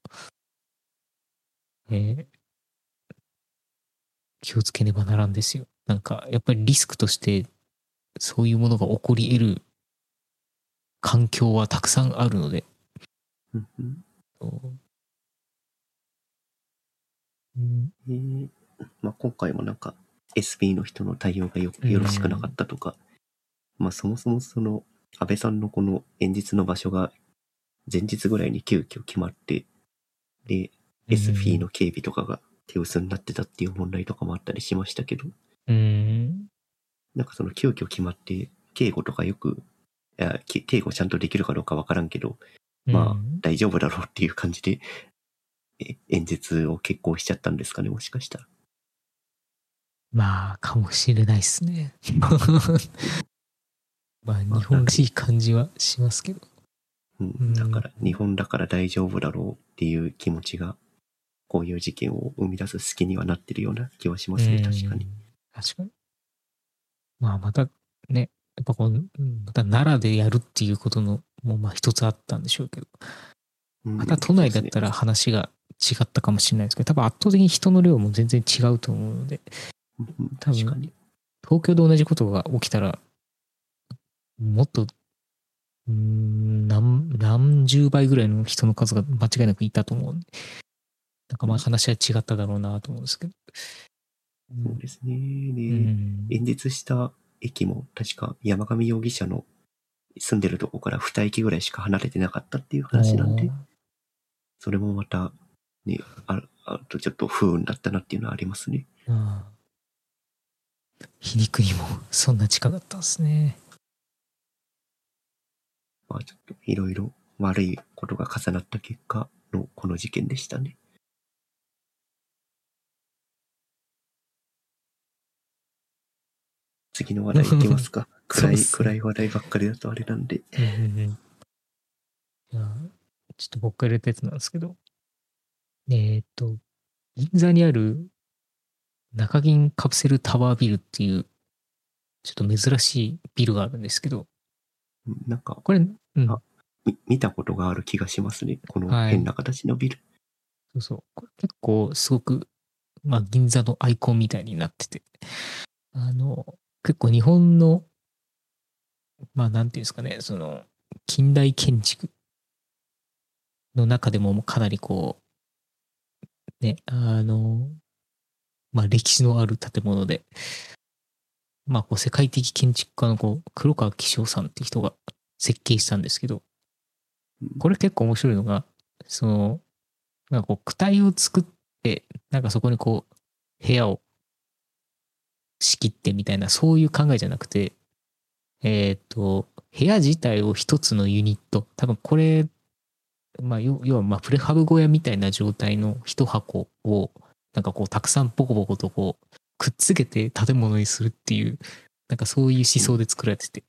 えー。気をつけねばならんですよ。なんか、やっぱりリスクとして、そういうものが起こり得る環境はたくさんあるので、うんうん。まあ、今回もなんか SP の人の対応がよよろしくなかったとか、まあそもそもその安倍さんのこの演説の場所が前日ぐらいに急遽決まって、で、SP の警備とかが手薄になってたっていう問題とかもあったりしましたけど、うん、なんかその急遽決まって警護とかよく、いやけ警護ちゃんとできるかどうかわからんけど、まあうん。大丈夫だろうっていう感じで、え演説を決行しちゃったんですかね、もしかしたら。まあ、かもしれないですね。まあ、日本らしい感じはしますけど。うんんだから、日本だから大丈夫だろうっていう気持ちが、こういう事件を生み出す隙にはなってるような気はしますね、確かに。うん。確かに。まあ、またね、やっぱこう、うんまた奈良でやるっていうことの、もうまあ一つあったんでしょうけど、うんまた都内だったら話が違ったかもしれないですけど、多分圧倒的に人の量も全然違うと思うので、うん多分確かに。東京で同じことが起きたら、もっと、うーん何、何十倍ぐらいの人の数が間違いなくいたと思うなんかまあ話は違っただろうなと思うんですけど。そうですね。で、うん演説した駅も確か山上容疑者の住んでるとこから2駅ぐらいしか離れてなかったっていう話なんで、それもまた、ね、ああとちょっと不運だったなっていうのはありますね。ああ皮肉にもそんな近かったんですね。まあちょっといろいろ悪いことが重なった結果のこの事件でしたね。次の話題いきますか 暗い、暗い話題ばっかりだとあれなんで。ちょっと僕が入れたやつなんですけど、えーっと、銀座にある中銀カプセルタワービルっていう、ちょっと珍しいビルがあるんですけど、うんなんか、これ、うん、あみ見たことがある気がしますね。このはい変な形のビル。そうそう。これ結構すごく、まあ銀座のアイコンみたいになってて、あの、結構日本の、まあなんていうんですかね、その、近代建築の中でもかなりこう、ね、あの、まあ歴史のある建物で、まあこう世界的建築家のこう、黒川紀章さんって人が設計したんですけど、これ結構面白いのが、その、なんかこう、躯体を作って、なんかそこにこう、部屋を仕切ってみたいな、そういう考えじゃなくて、えっ、と、部屋自体を一つのユニット、多分これ、まあ、要要は、まあ、プレハブ小屋みたいな状態の一箱を、なんかこう、たくさんポコポコとこう、くっつけて建物にするっていう、なんかそういう思想で作られてて、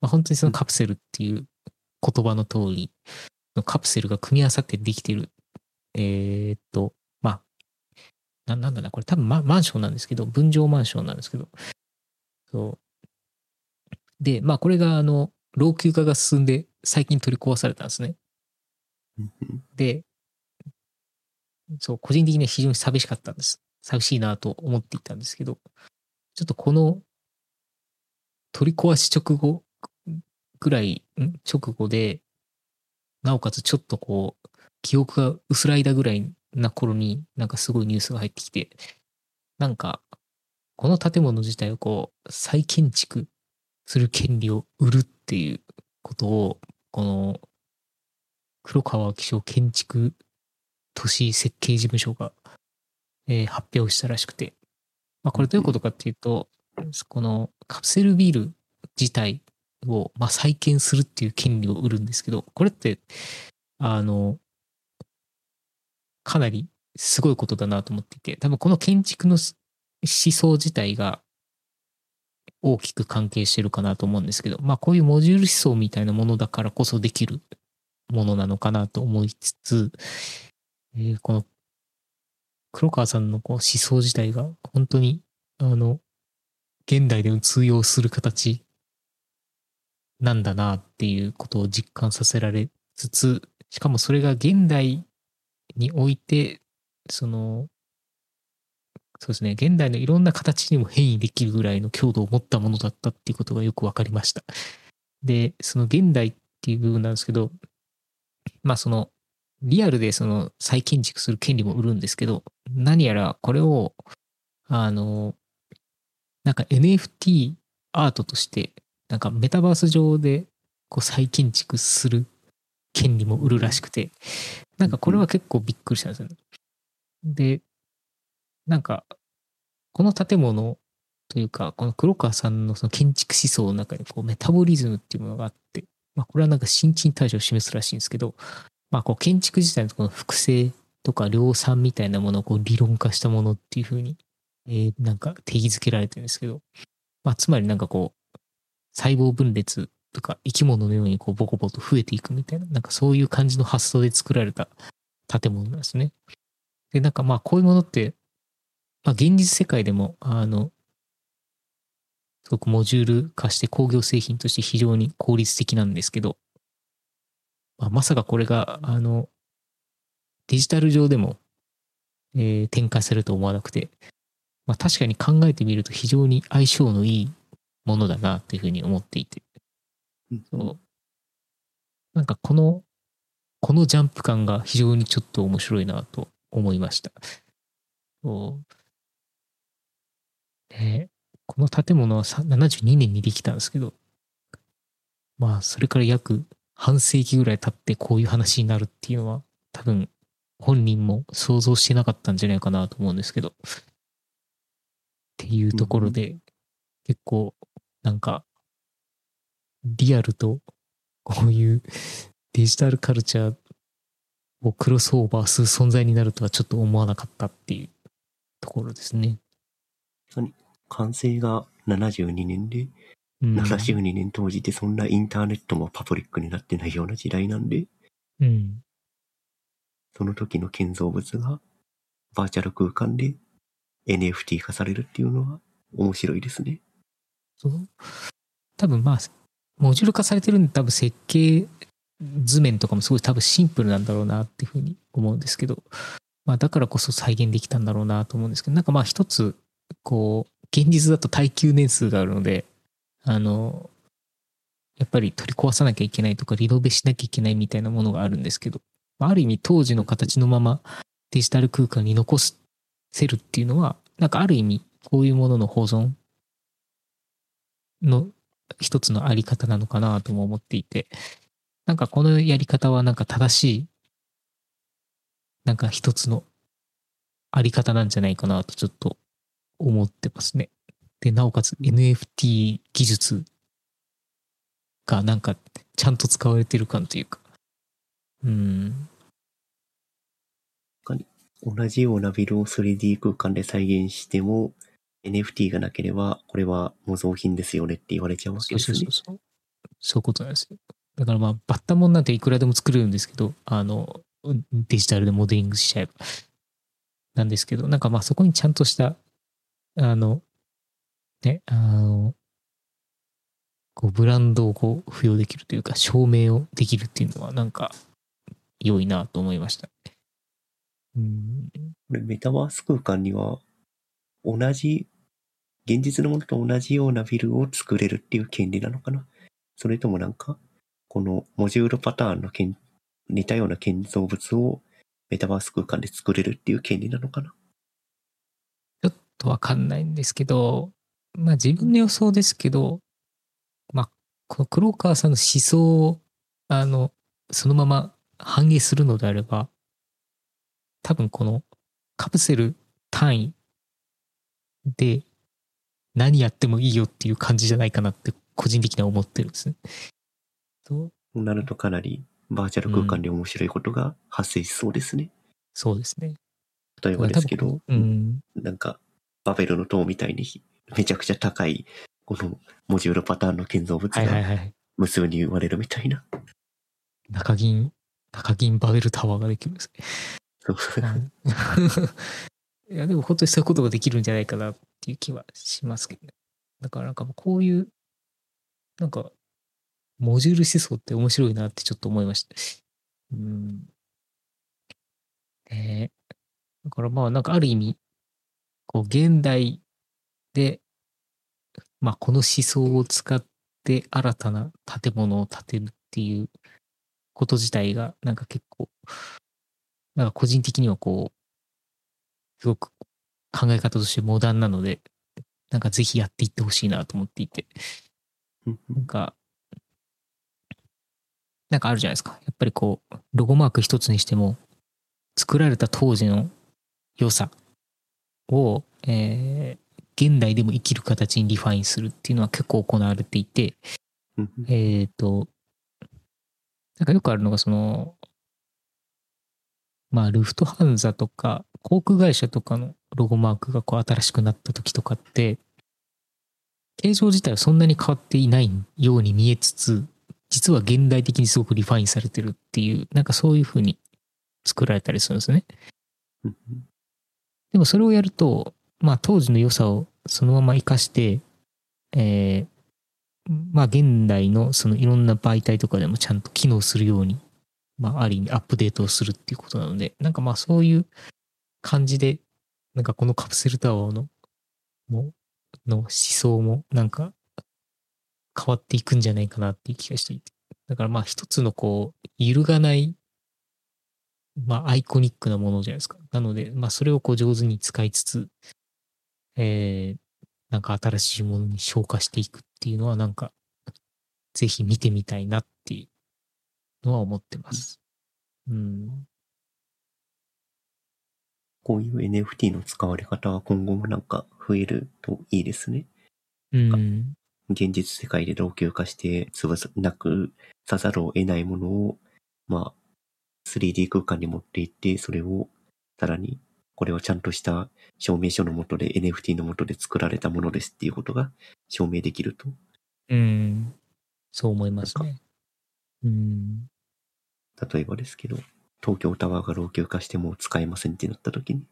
まあ、本当にそのカプセルっていう言葉の通り、カプセルが組み合わさってできてる。えーっと、まあ、ななんだな、これ多分ママンションなんですけど、分譲マンションなんですけど、そう。で、まあこれがあの、老朽化が進んで最近取り壊されたんですね。で、そう、個人的には非常に寂しかったんです。寂しいなと思っていたんですけど、ちょっとこの取り壊し直後ぐらい、直後で、なおかつちょっとこう、記憶が薄らいだぐらいな頃になんかすごいニュースが入ってきて、なんか、この建物自体をこう、再建築する権利を売るっていうことを、この、黒川紀章建築都市設計事務所が、えー発表したらしくて、まあこれどういうことかっていうと、このカプセルビール自体を、まあ、再建するっていう権利を売るんですけど、これって、あの、かなりすごいことだなと思っていて、多分この建築の思想自体が大きく関係してるかなと思うんですけど、まあこういうモジュール思想みたいなものだからこそできるものなのかなと思いつつ、えーこの黒川さんのこう思想自体が本当にあの現代でも通用する形なんだなっていうことを実感させられつつ、しかもそれが現代において、その、そうですね、現代のいろんな形にも変異できるぐらいの強度を持ったものだったっていうことがよくわかりました。で、その現代っていう部分なんですけど、まあその、リアルでその再建築する権利も売るんですけど、何やらこれを、あの、なんか NFT アートとして、なんかメタバース上でこう再建築する権利も売るらしくて、なんかこれは結構びっくりしたんですよね。で、なんか、この建物というか、この黒川さんのその建築思想の中にこうメタボリズムっていうものがあって、まあこれはなんか新陳代謝を示すらしいんですけど、まあこう建築自体のこの複製とか量産みたいなものをこう理論化したものっていうふうに、えーなんか定義づけられてるんですけど、まあつまりなんかこう、細胞分裂とか生き物のようにこうボコボコと増えていくみたいな、なんかそういう感じの発想で作られた建物なんですね。で、なんかまあこういうものって、まあ現実世界でも、あの、すごくモジュール化して工業製品として非常に効率的なんですけど、まあ、まさかこれが、あの、デジタル上でも、えー展開されると思わなくて、まあ確かに考えてみると非常に相性のいいものだなというふうに思っていて、うん。そう。なんかこの、このジャンプ感が非常にちょっと面白いなと思いました。そう。でこの建物はさ72年にできたんですけど、まあそれから約半世紀ぐらい経ってこういう話になるっていうのは多分本人も想像してなかったんじゃないかなと思うんですけど、っていうところで、結構なんかリアルとこういうデジタルカルチャーをクロスオーバーする存在になるとはちょっと思わなかったっていうところですね。完成が72年で、うん、72年当時ってそんなインターネットもパブリックになってないような時代なんで、うん。その時の建造物がバーチャル空間で NFT 化されるっていうのは面白いですね。そう？多分まあ、モジュール化されてるんで多分設計図面とかもすごい多分シンプルなんだろうなっていうふうに思うんですけど、まあだからこそ再現できたんだろうなと思うんですけど、なんかまあ一つ、こう、現実だと耐久年数があるので、あの、やっぱり取り壊さなきゃいけないとか、リノベしなきゃいけないみたいなものがあるんですけど、ある意味当時の形のままデジタル空間に残せるっていうのは、なんかある意味こういうものの保存の一つのあり方なのかなとも思っていて、なんかこのやり方はなんか正しい、なんか一つのあり方なんじゃないかなとちょっと思ってますね。で、なおかつ NFT 技術がなんかちゃんと使われてる感というか。うん。同じようなビルを 3D 空間で再現しても、NFT がなければ、これは模造品ですよねって言われちゃうわけですね。そうそうそう。そういうことなんですよ。だからまあ、バッタモンなんていくらでも作れるんですけど、あの、デジタルでモデリングしちゃえば。なんですけど、なんかまあそこにちゃんとした、あの、ね、あの、こうブランドをこう付与できるというか、証明をできるっていうのはなんか良いなと思いました。うん、これメタバース空間には、同じ、現実のものと同じようなビルを作れるっていう権利なのかな？それともなんか、このモジュールパターンの建似たような建造物をメタバース空間で作れるっていう権利なのかな？ちょっとわかんないんですけど、まあ自分の予想ですけど、まあ、この黒川さんの思想を、あの、そのまま反映するのであれば、多分このカプセル単位で何やってもいいよっていう感じじゃないかなって個人的には思ってるんですね。となるとかなりバーチャル空間で面白いことが発生しそうですね。そうですね。例えばですけど、うん。なんか、バベルの塔みたいにめちゃくちゃ高い、このモジュールパターンの建造物はいはいがはい。無数に生まれるみたいな。中銀、中銀バベルタワーができるんですね。そうはい いや、でも本当にそういうことができるんじゃないかなっていう気はしますけどね。だからなんかもうこういう、なんか、モジュール思想って面白いなってちょっと思いました。うん。ねえだからまあなんかある意味、こう現代で、まあこの思想を使って新たな建物を建てるっていうこと自体がなんか結構、なんか個人的にはこう、すごく考え方としてモダンなので、なんかぜひやっていってほしいなと思っていて、うんなんか、なんかあるじゃないですか。やっぱりこう、ロゴマーク一つにしても、作られた当時の良さを、えー現代でも生きる形にリファインするっていうのは結構行われていて、うんえっ、と、なんかよくあるのがその、まあ、ルフトハンザとか、航空会社とかのロゴマークがこう新しくなった時とかって、形状自体はそんなに変わっていないように見えつつ、実は現代的にすごくリファインされてるっていう、なんかそういう風に作られたりするんですね。うんでもそれをやると、まあ当時の良さをそのまま活かして、えーまあ現代のそのいろんな媒体とかでもちゃんと機能するように、まあある意味アップデートをするっていうことなので、なんかまあそういう感じで、なんかこのカプセルタワーの、も、の思想もなんか変わっていくんじゃないかなっていう気がしていて。だからまあ一つのこう、揺るがないまあ、アイコニックなものじゃないですか。なので、まあ、それをこう上手に使いつつ、えー、なんか新しいものに昇華していくっていうのは、なんか、ぜひ見てみたいなっていうのは思ってます。うん。こういう NFT の使われ方は今後もなんか増えるといいですね。うん。現実世界で老朽化して潰さなくさざるを得ないものを、まあ、3D 空間に持っていって、それをさらに、これはちゃんとした証明書のもとで NFT のもとで作られたものですっていうことが証明できると。うん。そう思いますね。うん。例えばですけど、東京タワーが老朽化してもう使えませんってなった時に、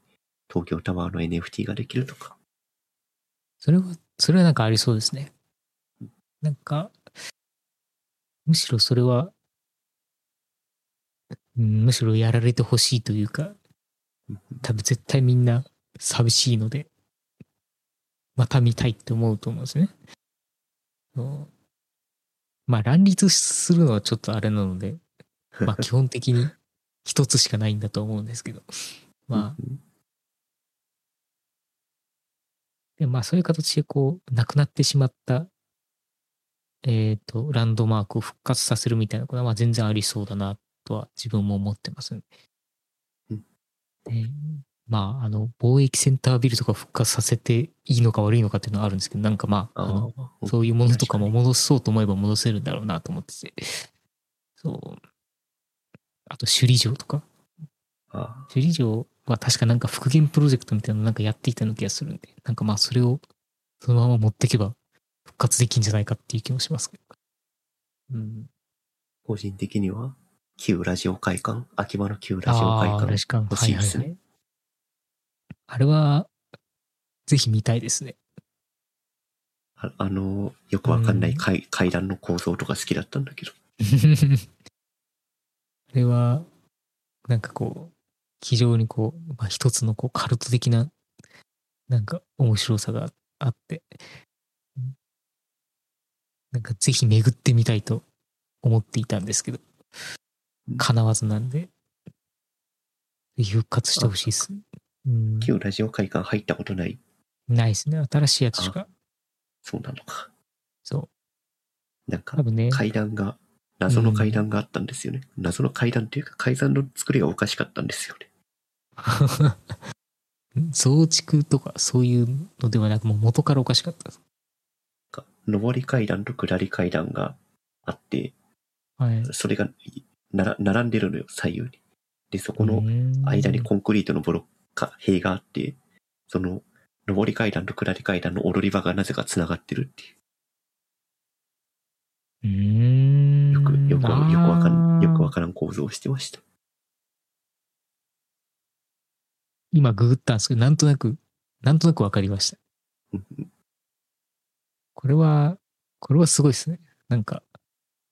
東京タワーの NFT ができるとか。それは、それはなんかありそうですね。なんか、むしろそれは、うんむしろやられてほしいというか、多分絶対みんな寂しいので、また見たいって思うと思うんですね。まあ乱立するのはちょっとあれなので、まあ基本的に一つしかないんだと思うんですけど。まあ、でまあそういう形でこう、なくなってしまった、えっ、と、ランドマークを復活させるみたいなことは、まあ全然ありそうだなとは自分も思ってますね。まあ、あの、貿易センタービルとか復活させていいのか悪いのかっていうのはあるんですけど、なんかまあ、あのあそういうものとかも戻そうと思えば戻せるんだろうなと思ってて。そう。あと、首里城とか。あ首里城は確かなんか復元プロジェクトみたいなのなんかやっていたような気がするんで、なんかまあそれをそのまま持っていけば復活できんじゃないかっていう気もしますけど。うん。個人的には、旧ラジオ会館、秋葉の旧ラジオ会館。欲しいですね。はいはいはいあれは、ぜひ見たいですね。ああの、よくわかんない階,、階段の構造とか好きだったんだけど。あれは、なんかこう、非常にこう、まあ、一つのこうカルト的な、なんか面白さがあって、うんなんかぜひ巡ってみたいと思っていたんですけどうん、叶わずなんで、復活してほしいです。うん、旧ラジオ会館入ったことない。ないですね。新しいやつしか。そうなのか。そう。なんかね、階段が、謎の階段があったんですよね。謎の階段っていうか、階段の作りがおかしかったんですよね。増築とかそういうのではなく、もう元からおかしかったで上り階段と下り階段があって、はい。それがなら並んでるのよ、左右に。で、そこの間にコンクリートのボロか塀があって、その、上り階段と下り階段の踊り場がなぜか繋がってるっていう。うーん。よく、よくわ、よくわかん、よくわかからん構造をしてました。今ググったんですけど、なんとなく、なんとなくわかりました。これは、これはすごいですね。なんか、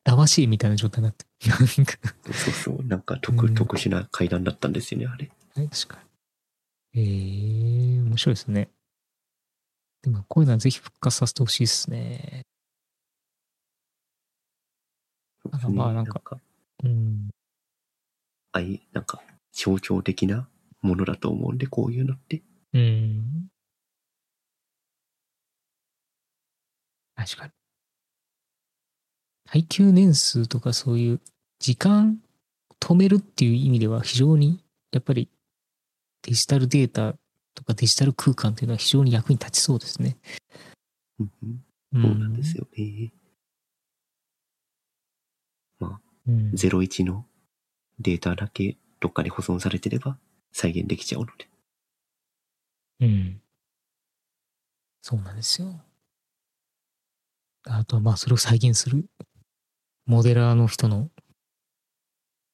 騙し絵みたいな状態になってそうそう、なんか特、うん特殊な階段だったんですよね、あれ。はい確かに。ええ面白いですね。でも、こういうのはぜひ復活させてほしいですね。まあなんかうん。あい、なんか、象徴的なものだと思うんで、こういうのって。うん。確かに。耐久年数とかそういう時間止めるっていう意味では非常にやっぱりデジタルデータとかデジタル空間っていうのは非常に役に立ちそうですね。うんそうなんですよね。うん01のデータだけどっかに保存されてれば再現できちゃうので。うん。そうなんですよ。あとはまあそれを再現するモデラーの人の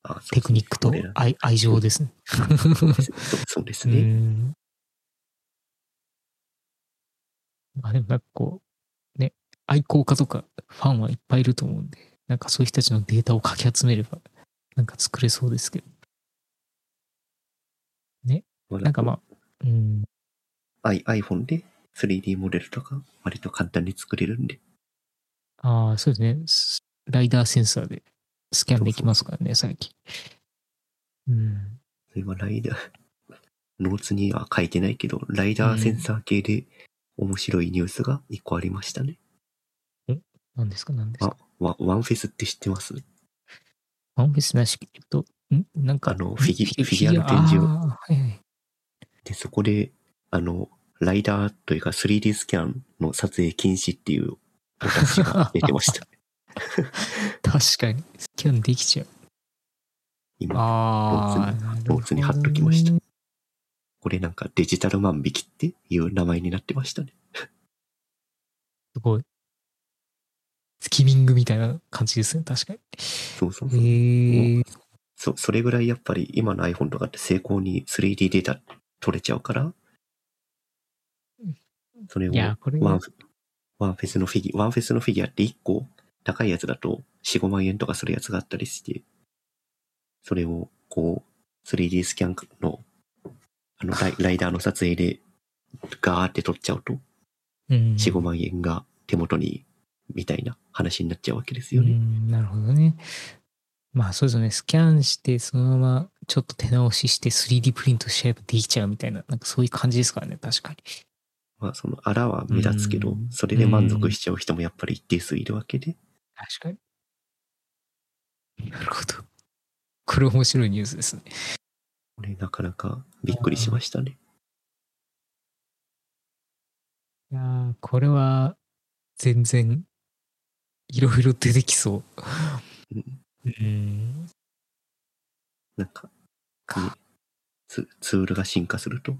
あテクニックと愛愛情ですね。そうですね。ん。まあでもなんかこう、ね、愛好家とかファンはいっぱいいると思うんで、なんかそういう人たちのデータをかき集めれば、なんか作れそうですけど。なんかまあ、うん、iPhone で 3D モデルとか割と簡単に作れるんで。ああ、そうですね。スライダーセンサーでスキャンできますからね、最近。うん。それはライダー、ノーツには書いてないけど、ライダーセンサー系で面白いニュースが一個ありましたね。何ですか？何ですあか、ワワンフェスって知ってます？ワンフェスなし、えっと、ん？なんか、あのフィギュフィギュアの展示をはいはい。で、そこで、あの、ライダーというか 3D スキャンの撮影禁止っていうお達しが出てました。確かに、スキャンできちゃう。今、ああ、ノーツに貼っときましたこれなんかデジタル万引きっていう名前になってましたね。すごい。スキミングみたいな感じですね、確かそうそうそう。え。そ、それぐらいやっぱり今の iPhone とかって成功に 3D データ取れちゃうから、それをワンフェスのフィギュア、ワンフェスのフィギュアって1個高いやつだと4、5万円とかするやつがあったりして、それをこう、3D スキャンの、あのライ、ライダーの撮影で、ガーって撮っちゃうと、うん。4、5万円が手元に、みたいな話になっちゃうわけですうよね。ん、なるほどね。まあそうですよね。スキャンして、そのままちょっと手直しして 3D プリントしちゃえばできちゃうみたいな、なんかそういう感じですからね、確かに。まあ、その、あらは目立つけどうん、それで満足しちゃう人もやっぱり一定数いるわけで、確かに。なるほど。これ面白いニュースですね。これなかなかびっくりしましたね。いやーこれは全然いろいろ出てきそう。うんうん。なんか、ねか。ツツールが進化すると、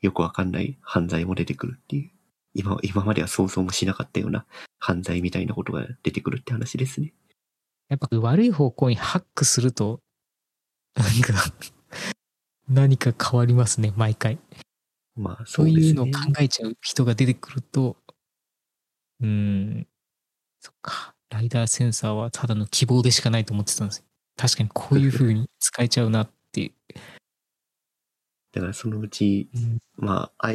よくわかんない犯罪も出てくるっていう。今、今までは想像もしなかったような犯罪みたいなことが出てくるって話ですね。やっぱ悪い方向にハックすると、なんか、何か変わりますね、毎回。まあ、そそううですね。いうのを考えちゃう人が出てくると、うーん、そっか、ライダーセンサーはただの希望でしかないと思ってたんですよ。確かにこういう風に使えちゃうなっていう。だからそのうち、うんまあ、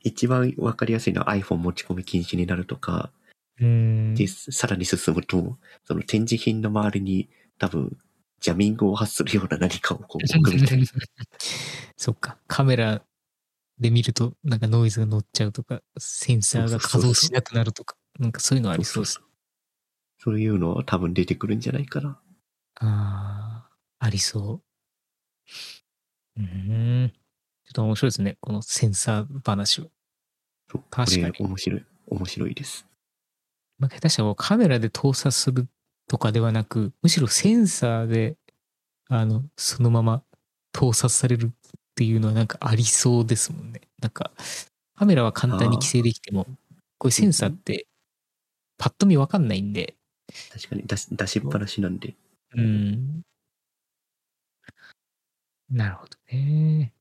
一番わかりやすいのは iPhone 持ち込み禁止になるとか、で、さらに進むと、その展示品の周りに多分、ジャミングを発するような何かをこう 置くみたいな。そっか、カメラで見るとなんかノイズが乗っちゃうとか、センサーが稼働しなくなるとか、なんかそういうのありそうです。そういうのは多分出てくるんじゃないかな。ああ、ありそう。うーん。ちょっと面白いですね、このセンサー話は。確かに面白い。面白いです。まあ、下手したらカメラで盗撮するとかではなく、むしろセンサーで、あの、そのまま盗撮されるっていうのはなんかありそうですもんね。なんか、カメラは簡単に規制できても、こういうセンサーって、パッと見わかんないんで、確かに出し出しっぱなしなんで。うん。なるほどね。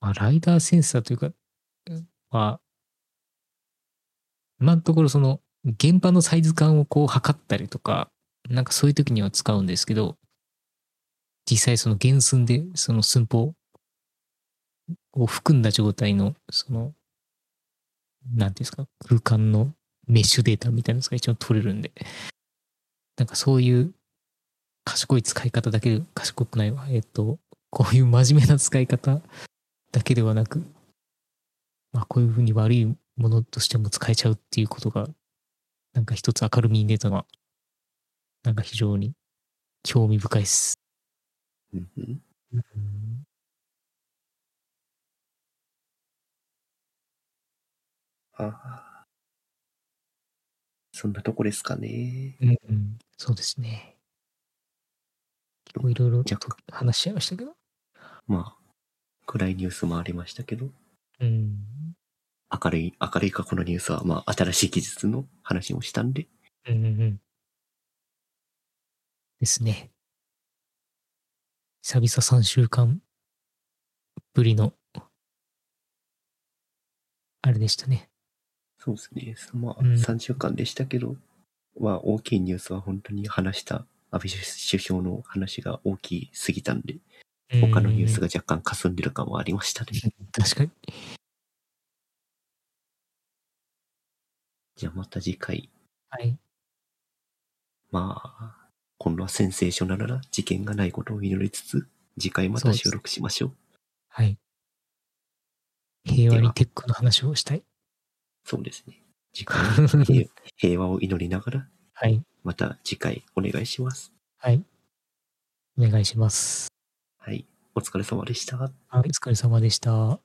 まあ、ライダーセンサーというか、まあ、今のところその、現場のサイズ感をこう測ったりとか、なんかそういう時には使うんですけど、実際その原寸でその寸法を含んだ状態の、その、なんていうんですか、空間のメッシュデータみたいなのが一応取れるんで、なんかそういう賢い使い方だけで、賢くないわ。えっと、こういう真面目な使い方だけではなく、まあこういうふうに悪いものとしても使えちゃうっていうことが、なんか一つ明るみに出たのは、なんか非常に興味深いです。うんうんうんああそんなとこですかね。うんうん、そうですね。結構いろいろ話しちゃいましたけど。まあ、暗いニュースもありましたけど、うん。明るい、明るい過去のニュースは、まあ、新しい技術の話もしたんで、うんうんうん。ですね。久々3週間ぶりの、あれでしたね。そうですね。まあ、うん3週間でしたけど、まあ、大きいニュースは本当に話した安倍首相の話が大きすぎたんで、他のニュースが若干霞んでる感はありましたね。うん確かに。じゃあまた次回、はい。まあ、今度はセンセーショナルな事件がないことを祈りつつ、次回また収録しましょう。はい。平和にテックの話をしたい？そうですね。次回平、平和を祈りながら、はい。また次回お願いします。はい。お願いします。はい。お疲れ様でした。はい、お疲れ様でした。